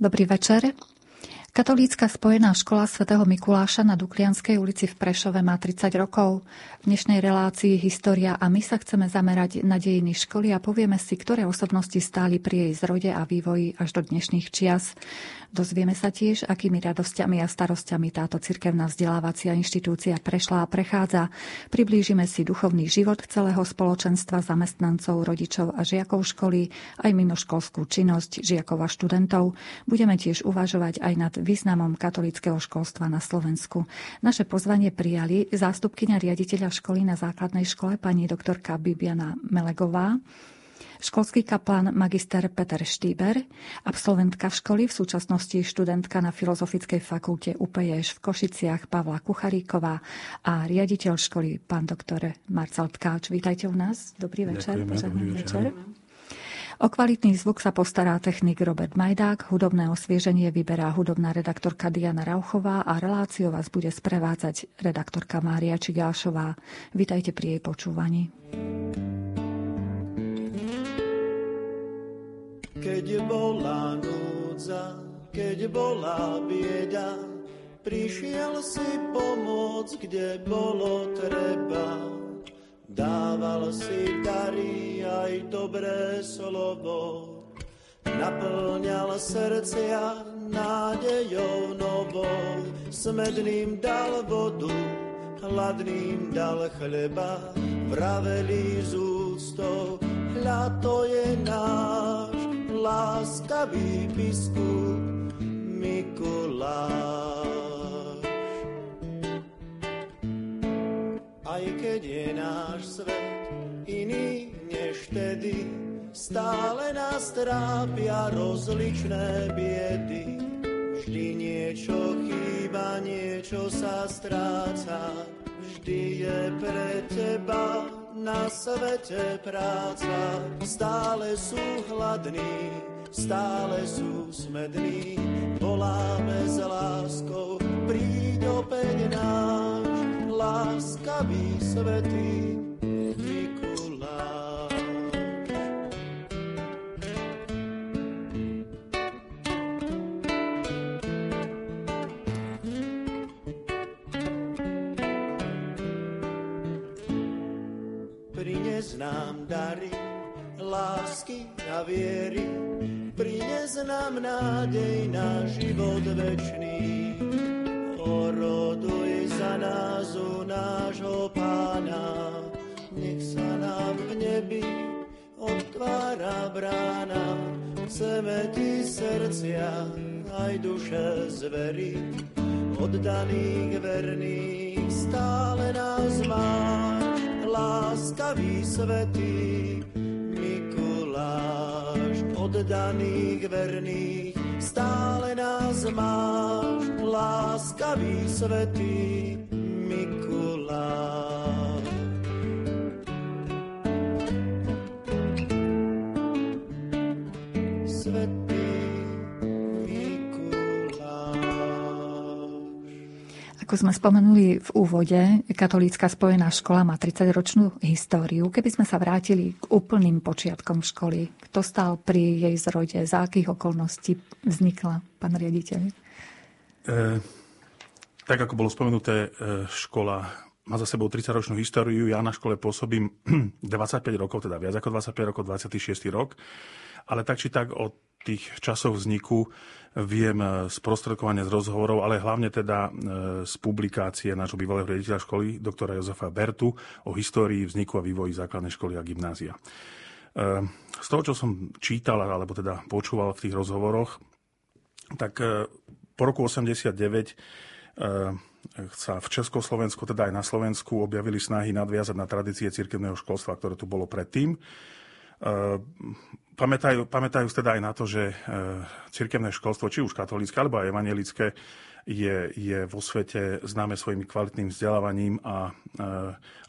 Dobrý večer. Katolícka spojená škola svätého Mikuláša na Duklianskej ulici v Prešove má 30 rokov. V dnešnej relácii História a my sa chceme zamerať na dejiny školy a povieme si, ktoré osobnosti stáli pri jej zrode a vývoji až do dnešných čias. Dozvieme sa tiež, akými radosťami a starostiami táto cirkevná vzdelávacia inštitúcia prešla a prechádza. Priblížime si duchovný život celého spoločenstva zamestnancov, rodičov a žiakov školy, aj mimoškolskú činnosť žiakov a študentov. Budeme tiež uvažovať aj nad významom katolického školstva na Slovensku. Naše pozvanie prijali zástupkynia riaditeľa školy na základnej škole pani doktorka Bibiana Melegová, školský kaplán magister Peter Štýber, absolventka školy, v súčasnosti študentka na Filozofickej fakulte UPJŠ v Košiciach Pavla Kucharíková a riaditeľ školy pán doktor Marcel Tkáč. Vítajte u nás. Dobrý večer. dobrý večer. O kvalitný zvuk sa postará technik Robert Majdák, hudobné osvieženie vyberá hudobná redaktorka Diana Rauchová a reláciu vás bude sprevádzať redaktorka Mária Čigášová. Vítajte pri jej počúvaní. Keď bola núdza, keď bola bieda, prišiel si pomôcť, kde bolo treba. Dával si dary aj dobré slovo, naplňal srdcia nádejou novou, smedným dal vodu, hladným dal chleba, vraveli z ústou, hľa to je náš láskavý biskup Mikuláš. Aj keď je náš svet iný než vtedy, stále nás trápia rozličné biedy. Vždy niečo chýba, niečo sa stráca, vždy je pre teba na svete práca, stále sú hladní, stále sú smední, voláme s láskou, príď opäť náš, láskavý svetý, dary, lásky a viery, prines nám nádej na život večný. Oroduj za nás u nášho pána, nech sa nám v nebi otvára brána. Chceme ti srdcia aj duše zveriť, oddaných verných stále nás máš láskavý svetý Mikuláš, oddaných verných, stále nás máš, láskavý svetý Mikuláš. Ako sme spomenuli v úvode, katolícka spojená škola má 30-ročnú históriu. Keby sme sa vrátili k úplným počiatkom školy, kto stal pri jej zrode, za akých okolností vznikla, pán riaditeľ? E, tak ako bolo spomenuté, e, škola má za sebou 30-ročnú históriu. Ja na škole pôsobím 25 rokov, teda viac ako 25 rokov, 26. rok. Ale tak či tak od tých časov vzniku viem sprostredkovanie z rozhovorov, ale hlavne teda e, z publikácie nášho bývalého riaditeľa školy, doktora Jozefa Bertu, o histórii vzniku a vývoji základnej školy a gymnázia. E, z toho, čo som čítal, alebo teda počúval v tých rozhovoroch, tak e, po roku 89 sa v Československu, teda aj na Slovensku, objavili snahy nadviazať na tradície cirkevného školstva, ktoré tu bolo predtým. Pamätajú, pamätajú teda aj na to, že e, cirkevné školstvo, či už katolícke alebo aj evangelické, je, je vo svete známe svojim kvalitným vzdelávaním a e,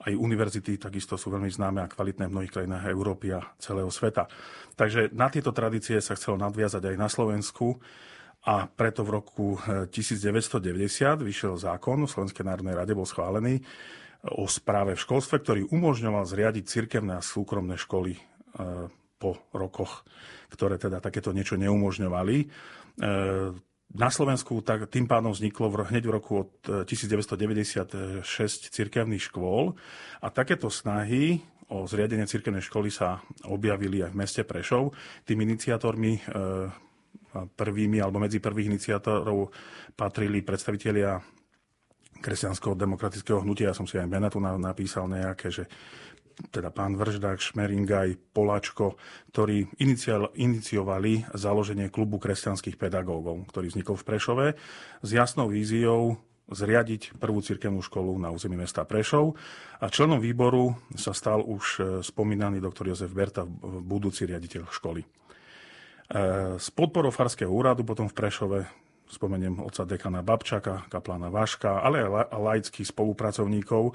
aj univerzity takisto sú veľmi známe a kvalitné v mnohých krajinách Európy a celého sveta. Takže na tieto tradície sa chcelo nadviazať aj na Slovensku a preto v roku 1990 e, vyšiel zákon, v Slovenskej národnej rade bol schválený o správe v školstve, ktorý umožňoval zriadiť cirkevné a súkromné školy po rokoch, ktoré teda takéto niečo neumožňovali. Na Slovensku tak tým pádom vzniklo v, hneď v roku od 1996 cirkevných škôl a takéto snahy o zriadenie cirkevnej školy sa objavili aj v meste Prešov. Tým iniciátormi prvými alebo medzi prvých iniciátorov patrili predstavitelia kresťanského demokratického hnutia. Ja som si aj mena tu napísal nejaké, že teda pán Vrždák, Šmeringaj, Polačko, ktorí iniciovali založenie klubu kresťanských pedagógov, ktorý vznikol v Prešove s jasnou víziou zriadiť prvú cirkevnú školu na území mesta Prešov. A členom výboru sa stal už e, spomínaný doktor Jozef Berta, budúci riaditeľ školy. E, s podporou Farského úradu potom v Prešove spomeniem oca dekana Babčaka, kaplána Vaška, ale aj laických spolupracovníkov,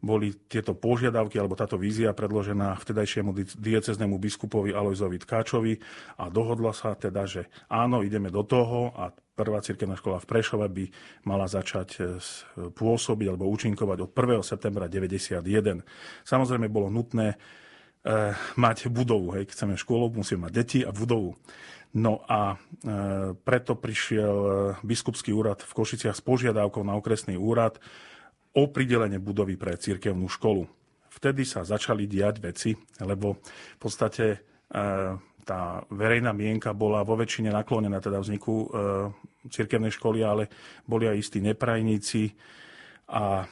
boli tieto požiadavky alebo táto vízia predložená vtedajšiemu dieceznému biskupovi Alojzovi Tkáčovi a dohodla sa teda, že áno, ideme do toho a prvá cirkevná škola v Prešove by mala začať e, pôsobiť alebo účinkovať od 1. septembra 1991. Samozrejme bolo nutné e, mať budovu. Hej. Chceme školu, musíme mať deti a budovu. No a e, preto prišiel e, biskupský úrad v Košiciach s požiadavkou na okresný úrad o pridelenie budovy pre cirkevnú školu. Vtedy sa začali diať veci, lebo v podstate e, tá verejná mienka bola vo väčšine naklonená teda vzniku e, cirkevnej školy, ale boli aj istí neprajníci a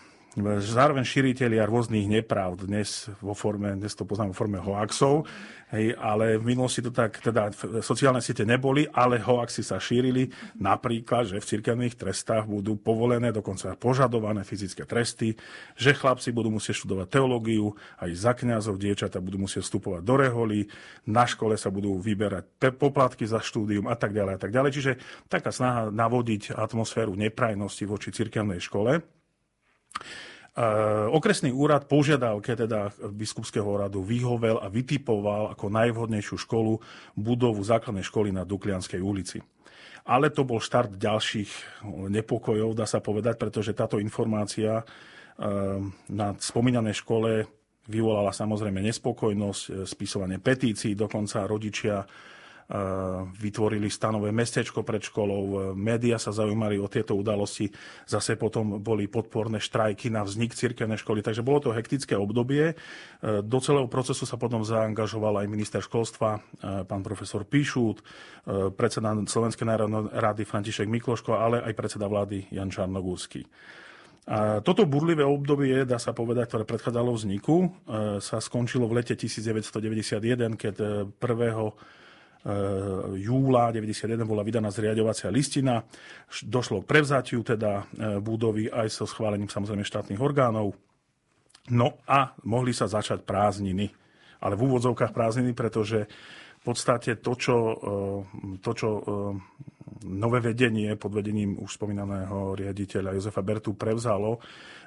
zároveň šíriteľia rôznych nepravd, dnes vo forme, dnes to poznám vo forme hoaxov, hej, ale v minulosti to tak, teda sociálne siete neboli, ale hoaxy sa šírili, napríklad, že v cirkevných trestách budú povolené, dokonca požadované fyzické tresty, že chlapci budú musieť študovať teológiu, aj za kňazov dievčatá budú musieť vstupovať do reholí, na škole sa budú vyberať poplatky za štúdium a tak ďalej a tak ďalej. Čiže taká snaha navodiť atmosféru neprajnosti voči cirkevnej škole. Uh, okresný úrad požiadavke teda biskupského radu vyhovel a vytipoval ako najvhodnejšiu školu budovu základnej školy na Duklianskej ulici. Ale to bol štart ďalších nepokojov, dá sa povedať, pretože táto informácia uh, na spomínanej škole vyvolala samozrejme nespokojnosť, spisovanie petícií, dokonca rodičia vytvorili stanové mestečko pred školou, média sa zaujímali o tieto udalosti, zase potom boli podporné štrajky na vznik cirkevnej školy, takže bolo to hektické obdobie. E, do celého procesu sa potom zaangažoval aj minister školstva, pán profesor Píšút, predseda Slovenskej národnej rady František Mikloško, ale aj predseda vlády Jan Čarnogórsky. A toto burlivé obdobie, dá sa povedať, ktoré predchádzalo vzniku, sa skončilo v lete 1991, keď 1 Eh, júla 91 bola vydaná zriadovacia listina. Došlo k prevzatiu teda eh, budovy aj so schválením samozrejme štátnych orgánov. No a mohli sa začať prázdniny. Ale v úvodzovkách prázdniny, pretože v podstate to, čo, eh, to, čo nové vedenie pod vedením už spomínaného riaditeľa Jozefa Bertu prevzalo,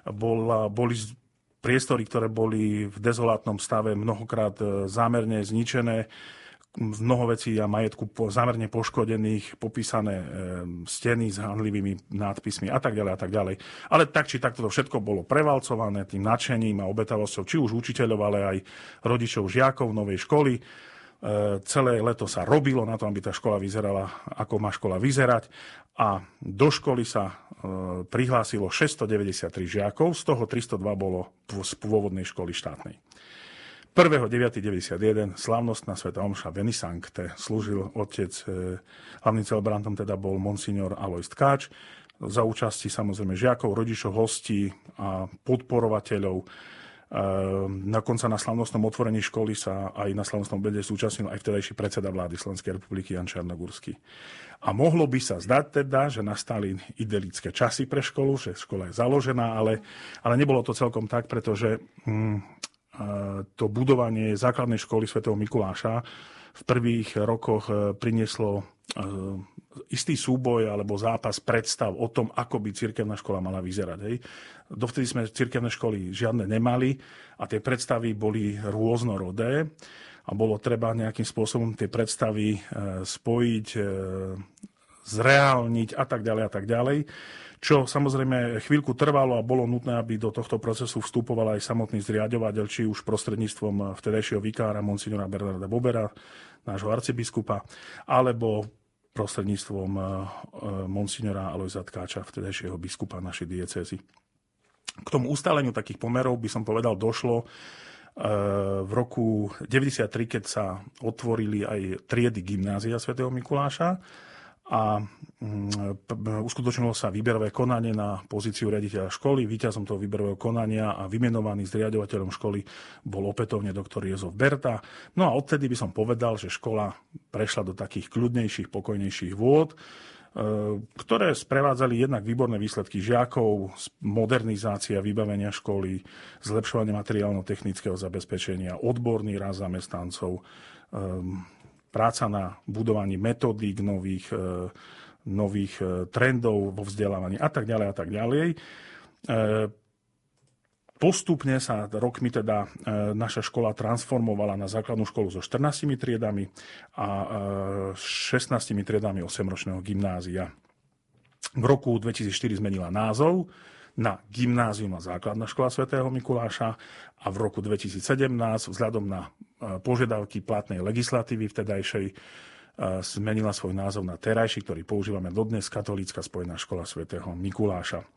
bola, boli priestory, ktoré boli v dezolátnom stave mnohokrát zámerne zničené mnoho vecí a majetku po, zamerne poškodených, popísané e, steny s hanlivými nádpismi a tak ďalej a tak ďalej. Ale tak či takto to všetko bolo prevalcované tým nadšením a obetavosťou či už učiteľov, ale aj rodičov žiakov novej školy. E, celé leto sa robilo na to, aby tá škola vyzerala, ako má škola vyzerať. A do školy sa e, prihlásilo 693 žiakov, z toho 302 bolo z pôvodnej školy štátnej. 1.9.91 slavnostná sveta Omša Venisankte slúžil otec, e, hlavným celebrantom teda bol monsignor Alois Tkáč, za účasti samozrejme žiakov, rodičov, hostí a podporovateľov. Nakonca na slavnostnom otvorení školy sa aj na slavnostnom obede zúčastnil aj vtedajší predseda vlády Slovenskej republiky Jan Čarnogórsky. A mohlo by sa zdať teda, že nastali idylické časy pre školu, že škola je založená, ale, ale nebolo to celkom tak, pretože hm, to budovanie základnej školy svätého Mikuláša v prvých rokoch e, prinieslo e, istý súboj alebo zápas predstav o tom, ako by cirkevná škola mala vyzerať. Hej. Dovtedy sme cirkevné školy žiadne nemali a tie predstavy boli rôznorodé a bolo treba nejakým spôsobom tie predstavy e, spojiť zreálniť a tak ďalej a tak ďalej čo samozrejme chvíľku trvalo a bolo nutné, aby do tohto procesu vstupoval aj samotný zriadovateľ, či už prostredníctvom vtedajšieho vikára monsignora Bernarda Bobera, nášho arcibiskupa, alebo prostredníctvom eh, monsignora Alojza Tkáča, vtedajšieho biskupa našej diecézy. K tomu ustaleniu takých pomerov by som povedal došlo eh, v roku 93, keď sa otvorili aj triedy gymnázia svätého Mikuláša a mm, uskutočnilo sa výberové konanie na pozíciu riaditeľa školy. Výťazom toho výberového konania a vymenovaný zriadovateľom školy bol opätovne doktor Jozef Berta. No a odtedy by som povedal, že škola prešla do takých kľudnejších, pokojnejších vôd, e, ktoré sprevádzali jednak výborné výsledky žiakov, modernizácia vybavenia školy, zlepšovanie materiálno-technického zabezpečenia, odborný rast zamestnancov, ehm, práca na budovaní metodík nových, e, nových e, trendov vo vzdelávaní a tak ďalej a tak ďalej. E, postupne sa rokmi teda naša škola transformovala na základnú školu so 14 triedami a 16 triedami 8-ročného gymnázia. V roku 2004 zmenila názov na gymnázium a základná škola svätého Mikuláša a v roku 2017 vzhľadom na e, požiadavky platnej legislatívy vtedajšej e, zmenila svoj názov na terajší, ktorý používame dodnes, Katolícka spojená škola svätého Mikuláša. E,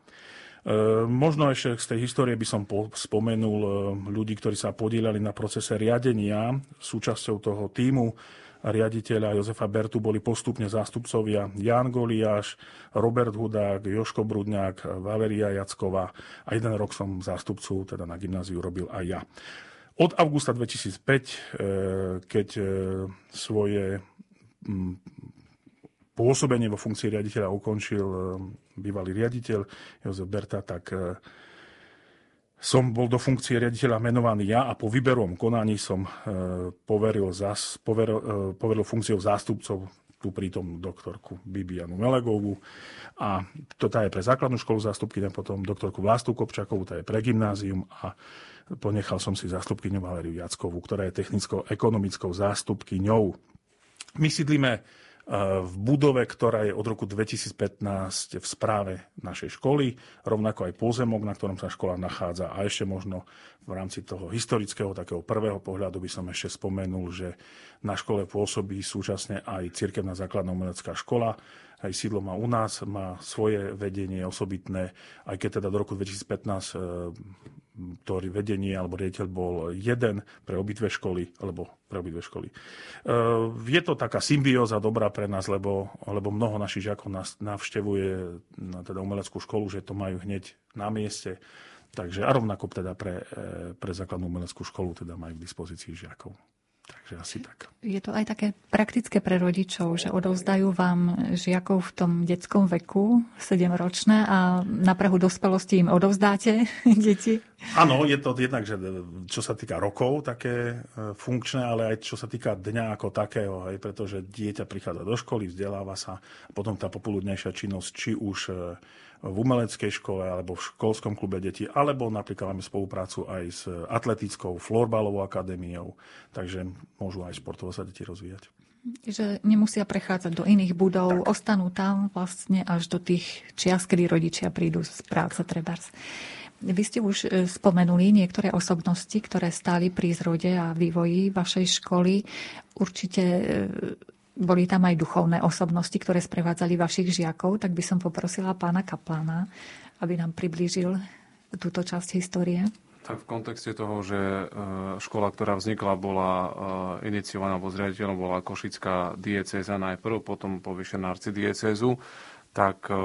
možno ešte z tej histórie by som spomenul ľudí, ktorí sa podielali na procese riadenia súčasťou toho týmu riaditeľa Jozefa Bertu boli postupne zástupcovia Jan Goliáš, Robert Hudák, Joško Brudňák, Valeria Jacková a jeden rok som zástupcu teda na gymnáziu robil aj ja. Od augusta 2005, e, keď e, svoje pôsobenie vo funkcii riaditeľa ukončil e, bývalý riaditeľ Jozef Berta, tak som bol do funkcie riaditeľa menovaný ja a po výberovom konaní som e, poveril, zas, poveril, e, poveril funkciou zástupcov tú prítomnú doktorku Bibianu Melegovú a to tá je pre základnú školu zástupkyňa, potom doktorku Vlastu Kopčakovú, tá je pre gymnázium a ponechal som si zástupkyňu Valeriu Jackovú, ktorá je technickou ekonomickou zástupkyňou. My sídlíme v budove, ktorá je od roku 2015 v správe našej školy, rovnako aj pozemok, na ktorom sa škola nachádza. A ešte možno v rámci toho historického, takého prvého pohľadu by som ešte spomenul, že na škole pôsobí súčasne aj cirkevná základná umelecká škola, aj sídlo má u nás, má svoje vedenie osobitné, aj keď teda do roku 2015 ktorý vedenie alebo riaditeľ bol jeden pre obidve školy, alebo pre obidve školy. E, je to taká symbióza dobrá pre nás, lebo, lebo mnoho našich žiakov nás navštevuje na teda umeleckú školu, že to majú hneď na mieste. Takže a rovnako teda pre, e, pre základnú umeleckú školu teda majú k dispozícii žiakov. Takže asi tak. Je to aj také praktické pre rodičov, že odovzdajú vám žiakov v tom detskom veku, 7-ročné, a na prahu dospelosti im odovzdáte deti? Áno, je to jednak, že čo sa týka rokov také e, funkčné, ale aj čo sa týka dňa ako takého, aj pretože dieťa prichádza do školy, vzdeláva sa, a potom tá popoludnejšia činnosť, či už e, v umeleckej škole alebo v školskom klube detí, alebo napríklad máme spoluprácu aj s atletickou florbalovou akadémiou, takže môžu aj športovo sa deti rozvíjať. Že nemusia prechádzať do iných budov, tak. ostanú tam vlastne až do tých čias, kedy rodičia prídu z práce trebárs. Vy ste už e, spomenuli niektoré osobnosti, ktoré stáli pri zrode a vývoji vašej školy. Určite e, boli tam aj duchovné osobnosti, ktoré sprevádzali vašich žiakov, tak by som poprosila pána Kaplána, aby nám priblížil túto časť histórie. Tak v kontexte toho, že e, škola, ktorá vznikla, bola e, iniciovaná, alebo zriaditeľom bola Košická diecéza najprv, potom povyšená arcidiecézu, tak e,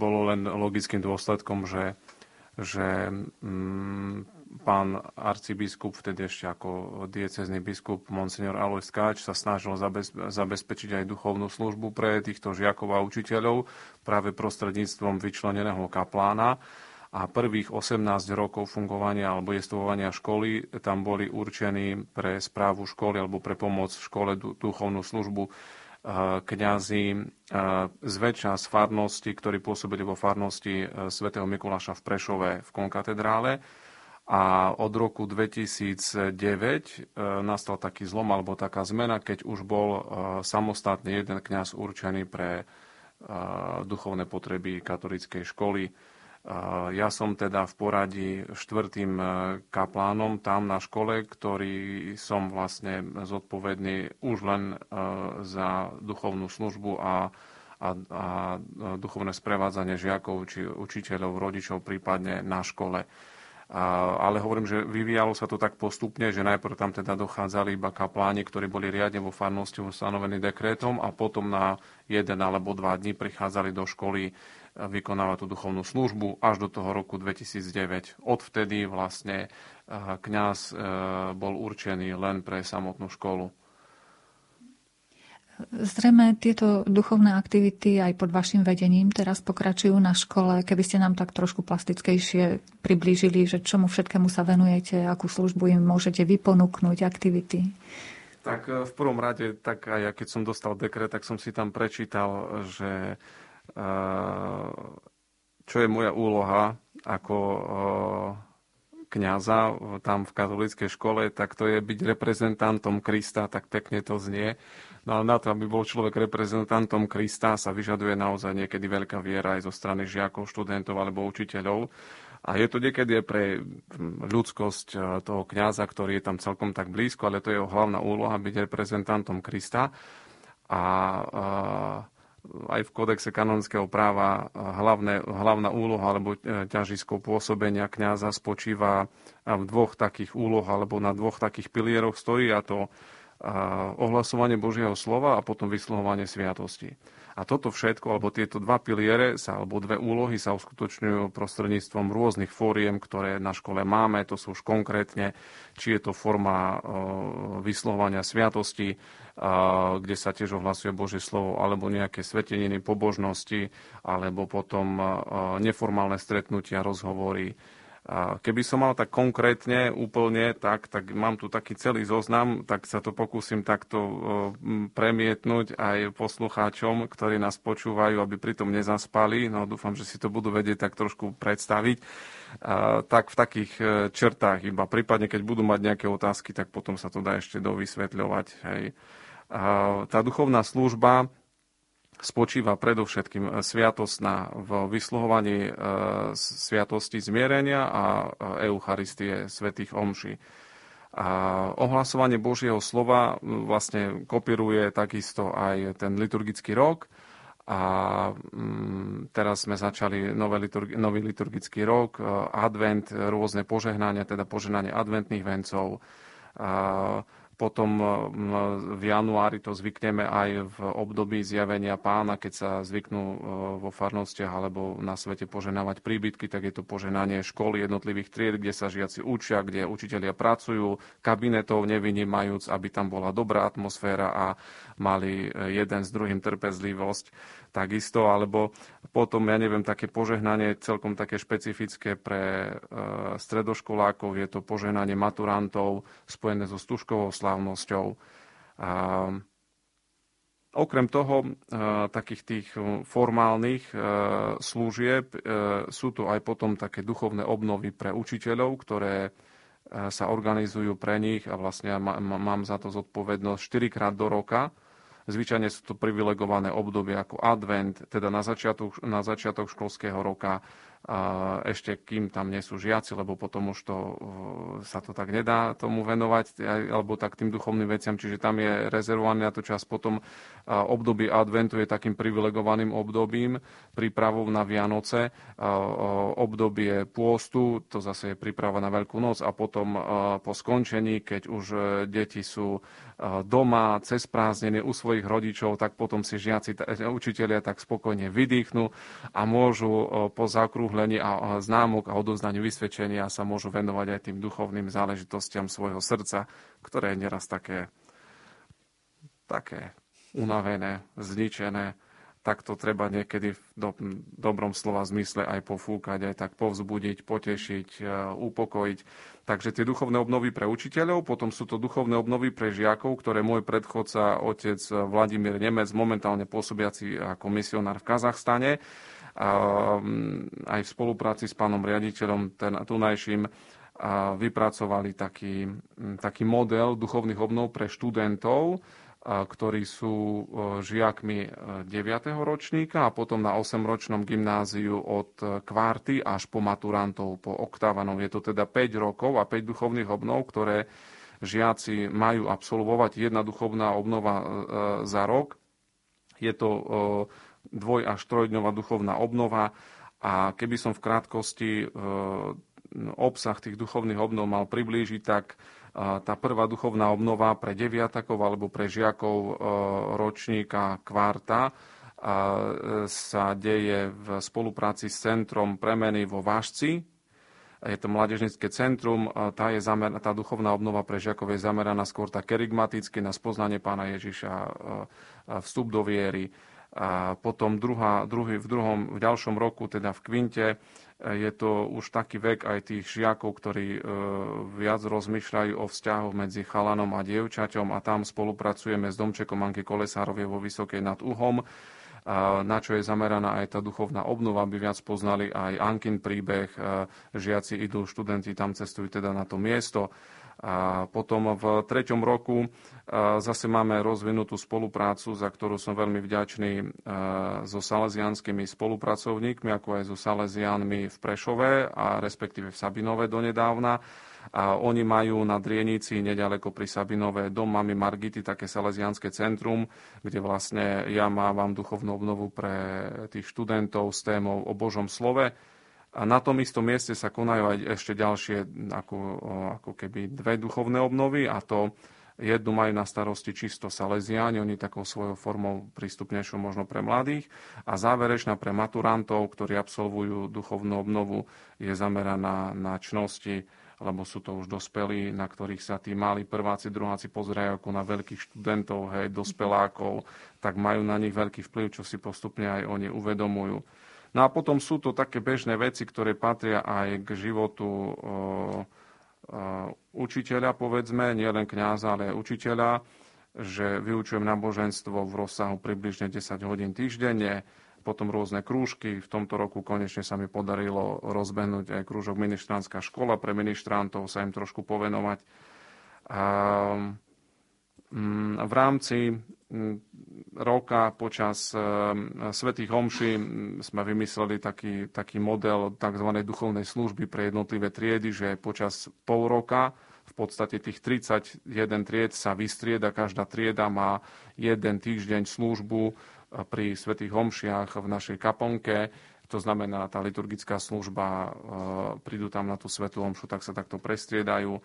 bolo len logickým dôsledkom, že, že mm, pán arcibiskup, vtedy ešte ako diecezný biskup Monsignor Alois Skáč sa snažil zabezpečiť aj duchovnú službu pre týchto žiakov a učiteľov práve prostredníctvom vyčleneného kaplána. A prvých 18 rokov fungovania alebo jestvovania školy tam boli určení pre správu školy alebo pre pomoc v škole duchovnú službu kňazi zväčša z farnosti, ktorí pôsobili vo farnosti svätého Mikuláša v Prešove v konkatedrále A od roku 2009 nastal taký zlom alebo taká zmena, keď už bol samostatne jeden kňaz určený pre duchovné potreby katolíckej školy. Ja som teda v poradí štvrtým e, kaplánom tam na škole, ktorý som vlastne zodpovedný už len e, za duchovnú službu a, a, a duchovné sprevádzanie žiakov či učiteľov, rodičov prípadne na škole. Ale hovorím, že vyvíjalo sa to tak postupne, že najprv tam teda dochádzali iba kapláni, ktorí boli riadne vo farnosti ustanovení dekrétom a potom na jeden alebo dva dní prichádzali do školy vykonávať tú duchovnú službu až do toho roku 2009. Odvtedy vlastne kňaz e, bol určený len pre samotnú školu. Zrejme tieto duchovné aktivity aj pod vašim vedením teraz pokračujú na škole. Keby ste nám tak trošku plastickejšie priblížili, že čomu všetkému sa venujete, akú službu im môžete vyponúknuť, aktivity. Tak e, v prvom rade, tak aj ja keď som dostal dekret, tak som si tam prečítal, že čo je moja úloha ako kňaza tam v katolíckej škole, tak to je byť reprezentantom Krista, tak pekne to znie. No ale na to, aby bol človek reprezentantom Krista, sa vyžaduje naozaj niekedy veľká viera aj zo strany žiakov, študentov alebo učiteľov. A je to niekedy pre ľudskosť toho kňaza, ktorý je tam celkom tak blízko, ale to je jeho hlavná úloha byť reprezentantom Krista. A, a aj v kódexe kanonického práva hlavné, hlavná úloha alebo e, ťažisko pôsobenia kňaza spočíva v dvoch takých úloh alebo na dvoch takých pilieroch stojí a to ohlasovanie Božieho slova a potom vysluhovanie sviatosti. A toto všetko, alebo tieto dva piliere sa, alebo dve úlohy sa uskutočňujú prostredníctvom rôznych fóriem, ktoré na škole máme. To sú už konkrétne, či je to forma vyslovania sviatosti, kde sa tiež ohlasuje Božie slovo, alebo nejaké sveteniny pobožnosti, alebo potom neformálne stretnutia, rozhovory, Keby som mal tak konkrétne úplne, tak, tak mám tu taký celý zoznam, tak sa to pokúsim takto premietnúť aj poslucháčom, ktorí nás počúvajú, aby pritom nezaspali. No dúfam, že si to budú vedieť tak trošku predstaviť. Tak v takých e, črtách iba. Prípadne, keď budú mať nejaké otázky, tak potom sa to dá ešte dovysvetľovať. Hej. Tá duchovná služba spočíva predovšetkým e, sviatostná v vysluhovaní e, sviatosti zmierenia a Eucharistie svätých omší. A ohlasovanie Božieho slova vlastne kopíruje takisto aj ten liturgický rok. A teraz sme začali liturgi- nový liturgický rok, e, advent, rôzne požehnania, teda požehnanie adventných vencov, a potom e, v januári to zvykneme aj v období zjavenia pána, keď sa zvyknú e, vo farnostiach alebo na svete poženávať príbytky, tak je to poženanie školy jednotlivých tried, kde sa žiaci učia, kde učitelia pracujú, kabinetov nevynímajúc, aby tam bola dobrá atmosféra a mali e, jeden s druhým trpezlivosť takisto, alebo potom, ja neviem, také požehnanie celkom také špecifické pre e, stredoškolákov, je to požehnanie maturantov spojené so stužkovou slávnosťou. Okrem toho, e, takých tých formálnych služieb sú tu aj potom také duchovné obnovy pre učiteľov, ktoré sa organizujú pre nich a vlastne mám za to zodpovednosť 4 krát do roka Zvyčajne sú to privilegované obdobie ako advent, teda na začiatok, na začiatok školského roka, ešte kým tam nie sú žiaci, lebo potom už to, sa to tak nedá tomu venovať, alebo tak tým duchovným veciam, čiže tam je rezervovaný na to čas. Potom obdobie adventu je takým privilegovaným obdobím, prípravou na Vianoce, obdobie pôstu, to zase je príprava na Veľkú noc a potom po skončení, keď už e, deti sú doma cez prázdnenie u svojich rodičov, tak potom si žiaci, učitelia tak spokojne vydýchnu a môžu po zakrúhlení a známok a odovzdaniu vysvedčenia sa môžu venovať aj tým duchovným záležitostiam svojho srdca, ktoré je neraz také, také unavené, zničené tak to treba niekedy v do, dobrom slova zmysle aj pofúkať, aj tak povzbudiť, potešiť, e, upokojiť. Takže tie duchovné obnovy pre učiteľov, potom sú to duchovné obnovy pre žiakov, ktoré môj predchodca, otec Vladimír Nemec, momentálne pôsobiaci ako misionár v Kazachstane, a, aj v spolupráci s pánom riaditeľom ten, tunajším, vypracovali taký, taký model duchovných obnov pre študentov, ktorí sú žiakmi 9. ročníka a potom na 8-ročnom gymnáziu od kvárty až po maturantov, po oktávanov. Je to teda 5 rokov a 5 duchovných obnov, ktoré žiaci majú absolvovať. Jedna duchovná obnova e, za rok. Je to dvoj až trojdňová duchovná obnova a keby som v krátkosti e, obsah tých duchovných obnov mal priblížiť, tak tá prvá duchovná obnova pre deviatakov alebo pre žiakov e, ročníka kvarta e, sa deje v spolupráci s Centrom premeny vo Vážci. Je to mládežnické centrum, tá, je zamer, tá duchovná obnova pre žiakov je zameraná skôr tak kerigmaticky na spoznanie pána Ježiša, vstup do viery. A potom druhá, druhý, v druhom, v ďalšom roku, teda v Kvinte, je to už taký vek aj tých žiakov, ktorí e, viac rozmýšľajú o vzťahoch medzi chalanom a dievčaťom a tam spolupracujeme s domčekom Anky Kolesárovej vo Vysokej nad Uhom, na čo je zameraná aj tá duchovná obnova, aby viac poznali aj Ankin príbeh. Žiaci idú, študenti tam cestujú teda na to miesto. A potom v treťom roku zase máme rozvinutú spoluprácu, za ktorú som veľmi vďačný so salesianskými spolupracovníkmi, ako aj so salesianmi v Prešove a respektíve v Sabinove donedávna. A oni majú na Drienici, nedaleko pri Sabinové, dom Margity, také salesianské centrum, kde vlastne ja mávam duchovnú obnovu pre tých študentov s témou o Božom slove a na tom istom mieste sa konajú aj ešte ďalšie ako, ako keby dve duchovné obnovy a to jednu majú na starosti čisto Salesiáni, oni takou svojou formou prístupnejšou možno pre mladých a záverečná pre maturantov, ktorí absolvujú duchovnú obnovu, je zameraná na čnosti, lebo sú to už dospelí, na ktorých sa tí mali prváci, druháci pozerajú ako na veľkých študentov, hej, dospelákov, tak majú na nich veľký vplyv, čo si postupne aj oni uvedomujú. No a potom sú to také bežné veci, ktoré patria aj k životu o, učiteľa, povedzme, nielen kňaza, ale učiteľa, že vyučujem náboženstvo v rozsahu približne 10 hodín týždenne, potom rôzne krúžky. V tomto roku konečne sa mi podarilo rozbehnúť aj krúžok ministránska škola pre ministrantov, sa im trošku povenovať. Mm, v rámci roka počas Svetých homší sme vymysleli taký, taký model tzv. duchovnej služby pre jednotlivé triedy, že počas pol roka v podstate tých 31 tried sa vystrieda, každá trieda má jeden týždeň službu pri Svetých homšiach v našej kaponke, to znamená, tá liturgická služba, prídu tam na tú svetú omšu, tak sa takto prestriedajú.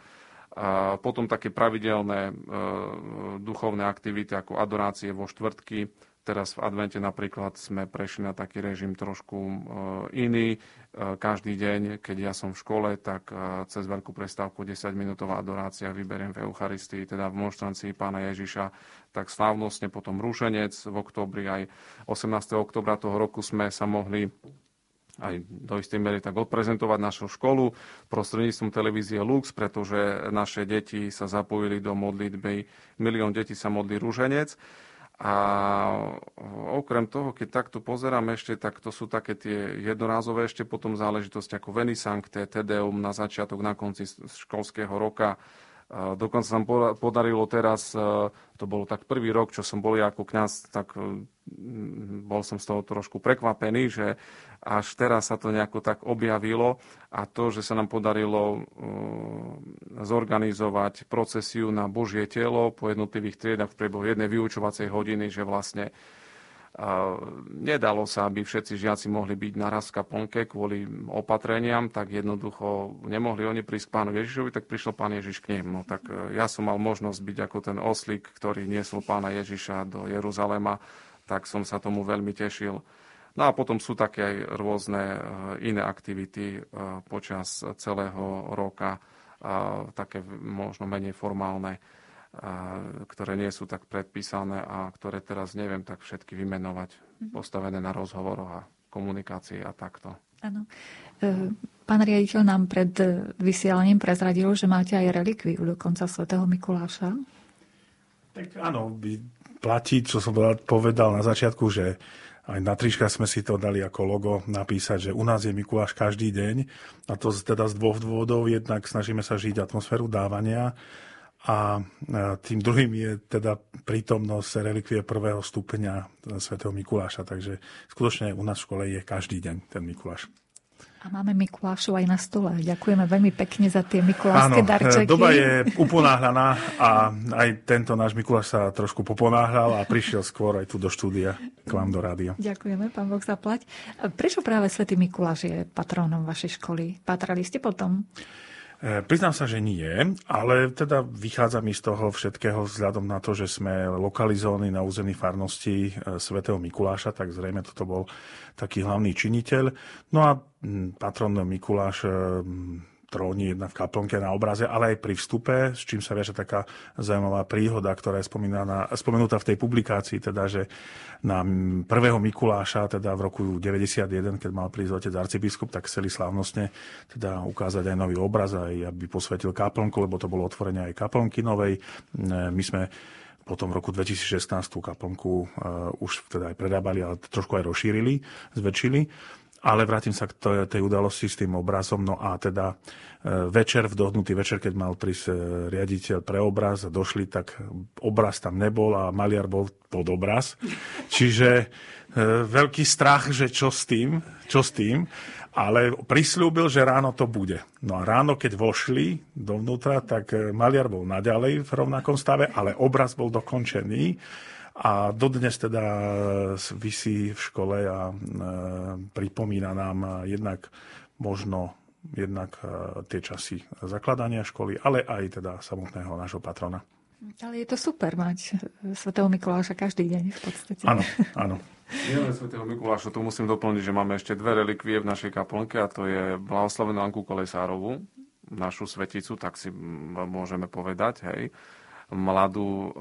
A potom také pravidelné e, duchovné aktivity ako adorácie vo štvrtky. Teraz v advente napríklad sme prešli na taký režim trošku e, iný. E, každý deň, keď ja som v škole, tak cez veľkú prestávku 10-minútová adorácia vyberiem v Eucharistii, teda v monštrancii pána Ježiša, tak slávnostne potom rúženec v oktobri aj 18. oktobra toho roku sme sa mohli aj do istej miery tak odprezentovať našu školu prostredníctvom televízie Lux, pretože naše deti sa zapojili do modlitby. Milión detí sa modlí rúženec. A okrem toho, keď takto pozerám ešte, tak to sú také tie jednorázové ešte potom záležitosti ako Venisankte, Tedeum na začiatok, na konci školského roka. Dokonca sa podarilo teraz, to bolo tak prvý rok, čo som bol ja ako kňaz, tak bol som z toho trošku prekvapený, že až teraz sa to nejako tak objavilo a to, že sa nám podarilo uh, zorganizovať procesiu na Božie telo po jednotlivých triedach v priebehu jednej vyučovacej hodiny, že vlastne nedalo sa, aby všetci žiaci mohli byť naraz v kaplnke kvôli opatreniam, tak jednoducho nemohli oni prísť k pánu Ježišovi, tak prišiel pán Ježiš k ním. No tak uh, ja som mal možnosť byť ako ten oslík, ktorý niesol pána Ježiša do Jeruzalema, tak som sa tomu veľmi tešil. No a potom sú také aj rôzne e, iné aktivity e, počas celého roka, e, také možno menej formálne, ktoré nie sú tak predpísané a ktoré teraz neviem tak všetky vymenovať, mhm. postavené na rozhovoroch a komunikácii a takto. Áno. Pán riaditeľ nám pred vysielaním prezradil, že máte aj relikviu dokonca svätého Mikuláša. Tak áno, platí, čo som povedal na začiatku, že aj na trička sme si to dali ako logo napísať, že u nás je Mikuláš každý deň. A to teda z dvoch dôvodov. Jednak snažíme sa žiť atmosféru dávania a tým druhým je teda prítomnosť relikvie prvého stupňa svätého Mikuláša. Takže skutočne u nás v škole je každý deň ten Mikuláš. A máme Mikulášov aj na stole. Ďakujeme veľmi pekne za tie mikulášske Áno, darčeky. doba je uponáhľaná a aj tento náš Mikuláš sa trošku poponáhľal a prišiel skôr aj tu do štúdia k vám do rádia. Ďakujeme, pán Boh zaplať. Prečo práve svätý Mikuláš je patrónom vašej školy? Patrali ste potom? E, priznám sa, že nie, ale teda vychádza mi z toho všetkého vzhľadom na to, že sme lokalizovaní na území farnosti e, svätého Mikuláša, tak zrejme toto bol taký hlavný činiteľ. No a patron Mikuláš e, tróni jedna v kaplnke na obraze, ale aj pri vstupe, s čím sa viaže taká zaujímavá príhoda, ktorá je spomenutá v tej publikácii, teda, že na prvého Mikuláša, teda v roku 91, keď mal prísť otec arcibiskup, tak chceli slávnostne teda ukázať aj nový obraz, aj aby posvetil kaplnku, lebo to bolo otvorenie aj kaplnky novej. My sme potom v roku 2016 tú kaplnku uh, už teda aj predábali, ale trošku aj rozšírili, zväčšili. Ale vrátim sa k tej udalosti s tým obrazom. No a teda e, večer, v dohnutý večer, keď mal prísť e, riaditeľ pre obraz a došli, tak obraz tam nebol a maliar bol pod obraz. Čiže e, veľký strach, že čo s tým, čo s tým, ale prislúbil, že ráno to bude. No a ráno, keď vošli dovnútra, tak maliar bol naďalej v rovnakom stave, ale obraz bol dokončený a dodnes teda vysí v škole a e, pripomína nám jednak možno jednak e, tie časy zakladania školy, ale aj teda samotného nášho patrona. Ale je to super mať svätého Mikuláša každý deň v podstate. Áno, áno. Nielen svätého Mikuláša, tu musím doplniť, že máme ešte dve relikvie v našej kaplnke a to je blahoslavenú Anku Kolesárovú, našu sveticu, tak si môžeme povedať, hej mladú,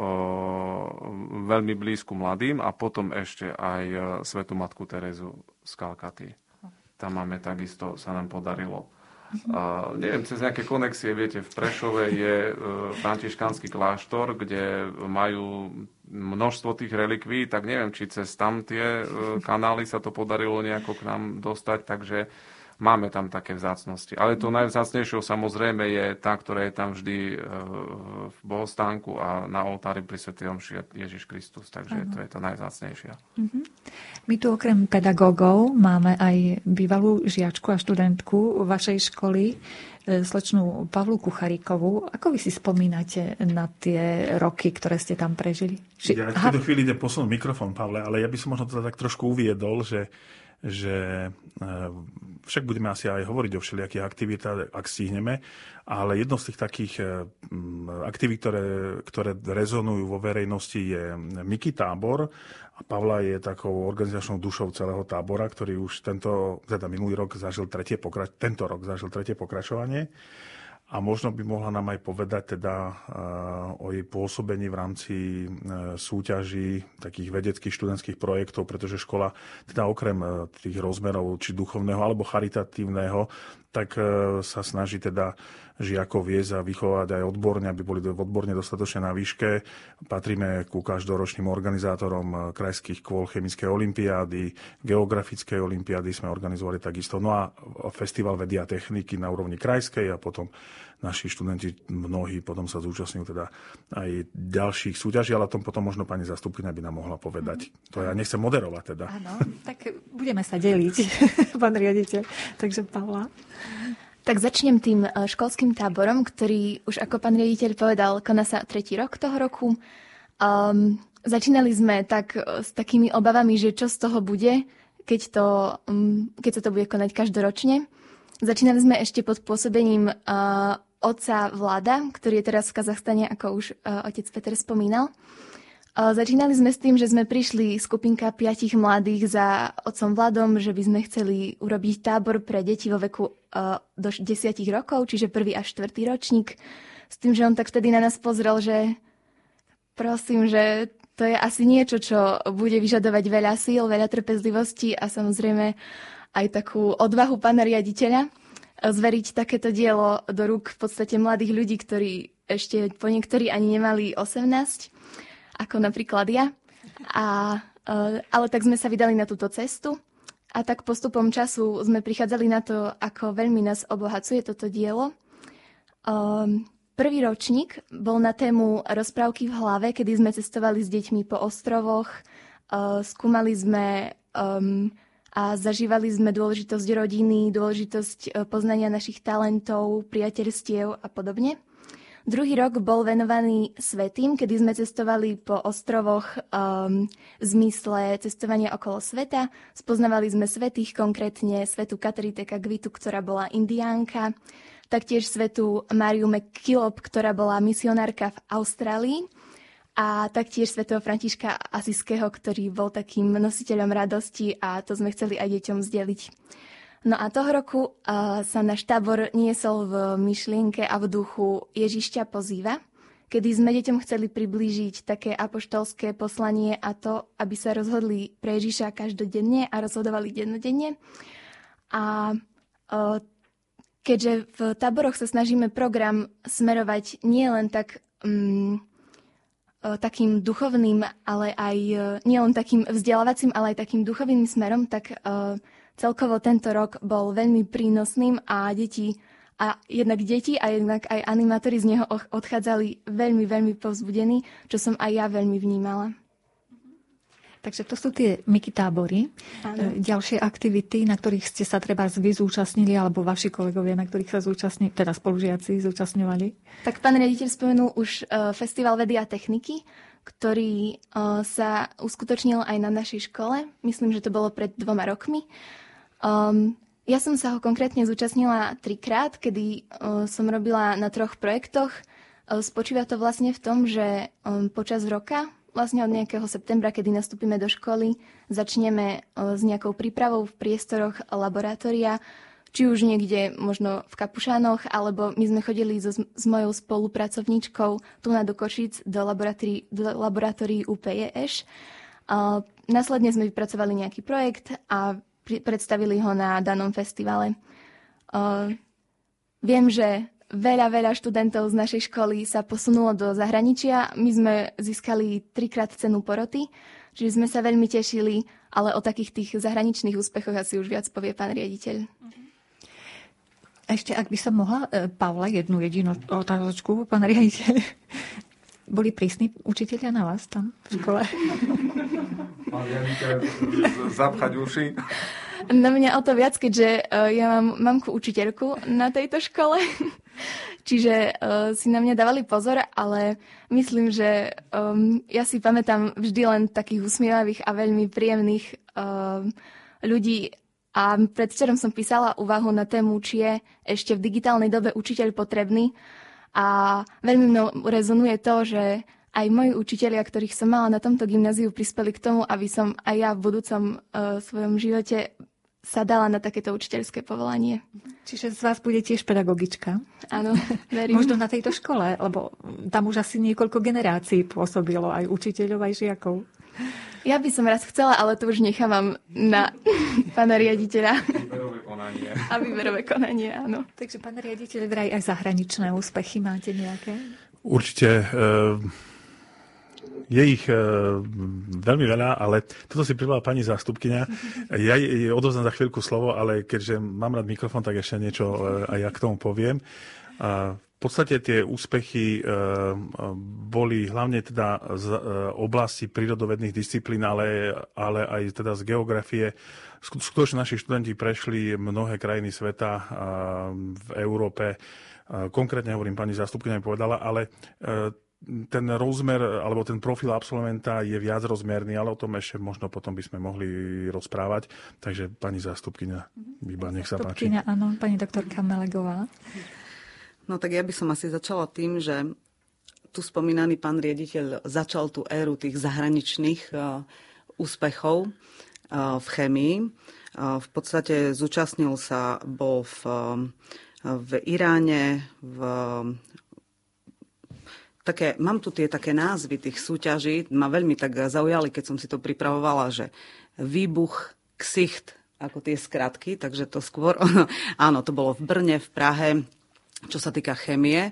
veľmi blízku mladým a potom ešte aj e, Svetu Matku Terezu z Kalkaty. Tam máme takisto, sa nám podarilo. A, neviem, cez nejaké konexie, viete, v Prešove je e, kláštor, kde majú množstvo tých relikví, tak neviem, či cez tam tie e, kanály sa to podarilo nejako k nám dostať, takže Máme tam také vzácnosti. Ale to najvzácnejšou samozrejme je tá, ktorá je tam vždy e, v bohostánku a na oltári pri Sv. Ježiš Kristus. Takže ano. to je to najvzácnejšie. Uh-huh. My tu okrem pedagógov máme aj bývalú žiačku a študentku vašej školy, e, slečnú Pavlu Kucharíkovú. Ako vy si spomínate na tie roky, ktoré ste tam prežili? Či... Ja v tejto chvíli ide posunúť mikrofón, Pavle, ale ja by som možno to tak trošku uviedol, že že e, však budeme asi aj hovoriť o všelijakých aktivitách, ak stihneme, ale jedno z tých takých e, aktivít, ktoré, ktoré rezonujú vo verejnosti je Miky tábor a Pavla je takou organizačnou dušou celého tábora, ktorý už tento, teda minulý rok zažil tretie pokrač- tento rok zažil tretie pokračovanie. A možno by mohla nám aj povedať teda uh, o jej pôsobení v rámci uh, súťaží takých vedeckých študentských projektov, pretože škola teda okrem uh, tých rozmerov či duchovného alebo charitatívneho, tak sa snaží teda žiakov viesť a vychovať aj odborne, aby boli odborne dostatočne na výške. Patríme ku každoročným organizátorom krajských kôl chemickej olimpiády, geografickej olimpiády sme organizovali takisto. No a festival vedia techniky na úrovni krajskej a potom naši študenti mnohí potom sa zúčastňujú teda aj ďalších súťaží, ale o tom potom možno pani zastupkynia by nám mohla povedať. Mm. To ja nechcem moderovať teda. Áno, tak budeme sa deliť, pán riaditeľ. Takže Pavla. Tak začnem tým eh, školským táborom, ktorý už ako pán riaditeľ povedal, koná sa tretí rok toho roku. Um, začínali sme tak eh, s takými obavami, že čo z toho bude, keď, to, um, keď sa to bude konať každoročne. Začínali sme ešte pod pôsobením uh, otca Vláda, ktorý je teraz v Kazachstane, ako už uh, otec Peter spomínal. Začínali sme s tým, že sme prišli skupinka piatich mladých za otcom Vladom, že by sme chceli urobiť tábor pre deti vo veku do 10 rokov, čiže prvý až štvrtý ročník. S tým, že on tak vtedy na nás pozrel, že prosím, že to je asi niečo, čo bude vyžadovať veľa síl, veľa trpezlivosti a samozrejme aj takú odvahu pána riaditeľa zveriť takéto dielo do rúk v podstate mladých ľudí, ktorí ešte po niektorí ani nemali 18 ako napríklad ja. A ale tak sme sa vydali na túto cestu a tak postupom času sme prichádzali na to, ako veľmi nás obohacuje toto dielo. Um, prvý ročník bol na tému rozprávky v hlave, kedy sme cestovali s deťmi po ostrovoch, uh, skúmali sme um, a zažívali sme dôležitosť rodiny, dôležitosť uh, poznania našich talentov, priateľstiev a podobne. Druhý rok bol venovaný svetým, kedy sme cestovali po ostrovoch um, v zmysle cestovania okolo sveta. Spoznávali sme svetých, konkrétne svetu Katerite Kagvitu, ktorá bola indiánka, taktiež svetu Mariu McKillop, ktorá bola misionárka v Austrálii a taktiež svetého Františka Asiského, ktorý bol takým nositeľom radosti a to sme chceli aj deťom zdieľiť. No a toho roku uh, sa náš tábor niesol v myšlienke a v duchu Ježišťa pozýva, kedy sme deťom chceli priblížiť také apoštolské poslanie a to, aby sa rozhodli pre Ježiša každodenne a rozhodovali dennodenne. A uh, keďže v táboroch sa snažíme program smerovať nie len tak um, takým duchovným, ale aj nielen takým vzdelávacím, ale aj takým duchovným smerom, tak uh, Celkovo tento rok bol veľmi prínosným a deti a jednak deti a jednak aj animátori z neho odchádzali veľmi, veľmi povzbudení, čo som aj ja veľmi vnímala. Takže to sú tie Miky tábory. Ano. E, ďalšie aktivity, na ktorých ste sa treba vy zúčastnili, alebo vaši kolegovia, na ktorých sa zúčastnili, teda spolužiaci zúčastňovali? Tak pán riaditeľ spomenul už uh, Festival vedy a techniky, ktorý uh, sa uskutočnil aj na našej škole. Myslím, že to bolo pred dvoma rokmi. Um, ja som sa ho konkrétne zúčastnila trikrát, kedy uh, som robila na troch projektoch. Uh, spočíva to vlastne v tom, že um, počas roka, vlastne od nejakého septembra, kedy nastúpime do školy, začneme uh, s nejakou prípravou v priestoroch laboratória, či už niekde možno v Kapušánoch, alebo my sme chodili so, s mojou spolupracovníčkou tu na do Košic do laboratórií, do laboratórií UPEŠ. Uh, následne sme vypracovali nejaký projekt a predstavili ho na danom festivale. Uh, viem, že veľa, veľa študentov z našej školy sa posunulo do zahraničia. My sme získali trikrát cenu poroty, čiže sme sa veľmi tešili, ale o takých tých zahraničných úspechoch asi už viac povie pán riaditeľ. Ešte, ak by som mohla, e, Pavla, jednu jedinú otázočku, pán riaditeľ. Boli prísni učiteľia na vás tam v škole? zapchať uši. Na mňa o to viac, keďže uh, ja mám mamku učiteľku na tejto škole. Čiže uh, si na mňa dávali pozor, ale myslím, že um, ja si pamätám vždy len takých usmievavých a veľmi príjemných uh, ľudí. A predvčerom som písala úvahu na tému, či je ešte v digitálnej dobe učiteľ potrebný. A veľmi mnou rezonuje to, že aj moji učitelia, ktorých som mala na tomto gymnáziu, prispeli k tomu, aby som aj ja v budúcom uh, svojom živote sa dala na takéto učiteľské povolanie. Čiže z vás bude tiež pedagogička? Áno, verím. Možno na tejto škole, lebo tam už asi niekoľko generácií pôsobilo aj učiteľov, aj žiakov. Ja by som raz chcela, ale to už nechávam na pána riaditeľa. Výberové konanie. A výberové konanie, áno. Takže, pán riaditeľ, vraj aj zahraničné úspechy máte nejaké? Určite. E- je ich e, veľmi veľa, ale toto si privala pani zástupkynia. Ja jej odovzdám za chvíľku slovo, ale keďže mám rád mikrofón, tak ešte niečo e, aj ja k tomu poviem. A v podstate tie úspechy e, boli hlavne teda z e, oblasti prírodovedných disciplín, ale, ale aj teda z geografie. Skutočne naši študenti prešli mnohé krajiny sveta v Európe. Konkrétne hovorím, pani zástupkynia povedala, ale ten rozmer alebo ten profil absolventa je viac rozmerný, ale o tom ešte možno potom by sme mohli rozprávať. Takže pani zástupkynia, Biba, nech sa páči. áno, pani doktorka Melegová. No tak ja by som asi začala tým, že tu spomínaný pán riaditeľ začal tú éru tých zahraničných uh, úspechov uh, v chemii. Uh, v podstate zúčastnil sa, bol v, v Iráne, v také, mám tu tie také názvy tých súťaží, ma veľmi tak zaujali, keď som si to pripravovala, že výbuch, ksicht, ako tie skratky, takže to skôr, áno, to bolo v Brne, v Prahe, čo sa týka chemie.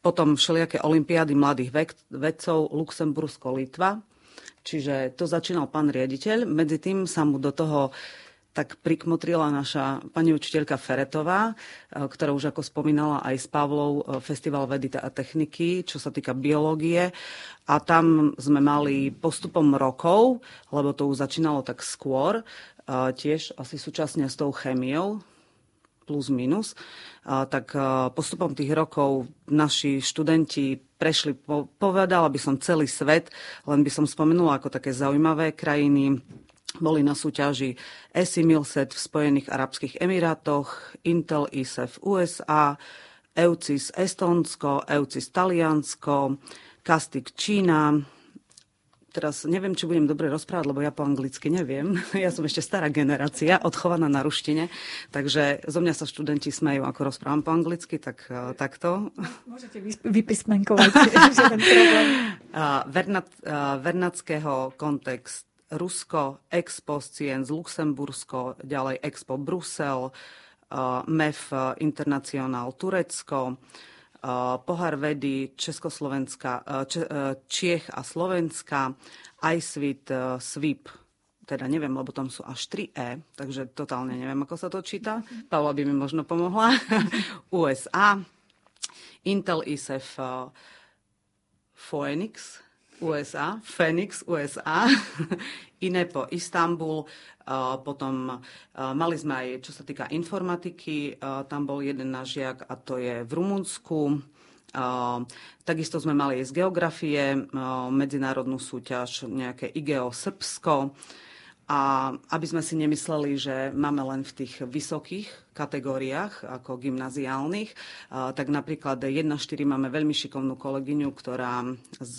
Potom všelijaké olimpiády mladých vedcov, Luxembursko, Litva. Čiže to začínal pán riaditeľ, medzi tým sa mu do toho tak prikmotrila naša pani učiteľka Feretová, e, ktorá už ako spomínala aj s Pavlou e, Festival vedy a techniky, čo sa týka biológie. A tam sme mali postupom rokov, lebo to už začínalo tak skôr, tiež asi súčasne s tou chémiou, plus minus, tak postupom tých rokov naši študenti prešli, povedala by som celý svet, len by som spomenula ako také zaujímavé krajiny, boli na súťaži ESI Milset v Spojených Arabských Emirátoch, Intel ISEF USA, EUCIS Estonsko, EUCIS Taliansko, Kastik Čína. Teraz neviem, či budem dobre rozprávať, lebo ja po anglicky neviem. Ja som ešte stará generácia, odchovaná na ruštine, takže zo mňa sa študenti smejú, ako rozprávam po anglicky, tak uh, takto. Môžete vypísmenkovať, žiaden problém. Uh, Vernat, uh, Vernackého kontext Rusko, Expo Scienz Luxembursko, ďalej Expo Brusel, MEF Internacionál Turecko, Pohár vedy Československa, Čiech a Slovenska, iSvit, SWIP, teda neviem, lebo tam sú až 3 E, takže totálne neviem, ako sa to číta. Paula by mi možno pomohla. USA, Intel ISEF, Phoenix, USA, Phoenix, USA, INEPO, Istanbul, potom mali sme aj, čo sa týka informatiky, tam bol jeden náš žiak a to je v Rumunsku. Takisto sme mali aj z geografie medzinárodnú súťaž, nejaké IGEO Srbsko. A aby sme si nemysleli, že máme len v tých vysokých kategóriách, ako gymnaziálnych, tak napríklad 1.4 máme veľmi šikovnú kolegyňu, ktorá s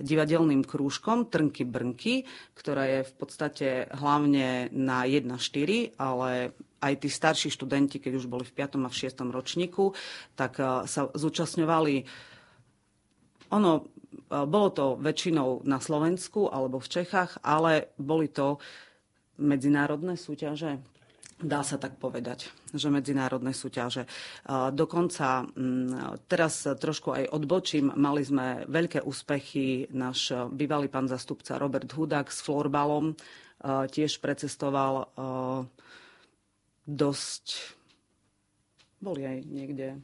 divadelným krúžkom Trnky Brnky, ktorá je v podstate hlavne na 1.4, ale aj tí starší študenti, keď už boli v 5. a v 6. ročníku, tak sa zúčastňovali ono bolo to väčšinou na Slovensku alebo v Čechách, ale boli to medzinárodné súťaže, dá sa tak povedať, že medzinárodné súťaže. Dokonca teraz trošku aj odbočím, mali sme veľké úspechy, náš bývalý pán zastupca Robert Hudák s florbalom tiež precestoval dosť, boli aj niekde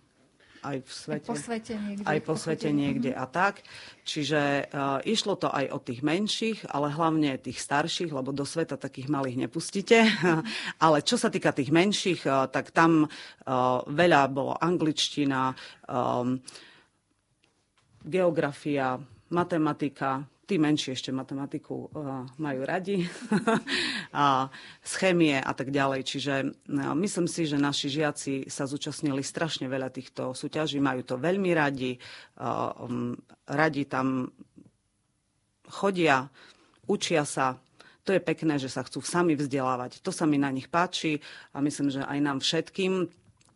aj v svete. Aj po svete niekde. Aj po svete niekde a tak. Čiže uh, išlo to aj o tých menších, ale hlavne tých starších, lebo do sveta takých malých nepustíte. ale čo sa týka tých menších, uh, tak tam uh, veľa bolo angličtina, um, geografia, matematika, Tí menší ešte matematiku uh, majú radi, a z chémie a tak ďalej. Čiže uh, myslím si, že naši žiaci sa zúčastnili strašne veľa týchto súťaží, majú to veľmi radi, uh, radi tam chodia, učia sa. To je pekné, že sa chcú sami vzdelávať. To sa mi na nich páči a myslím, že aj nám všetkým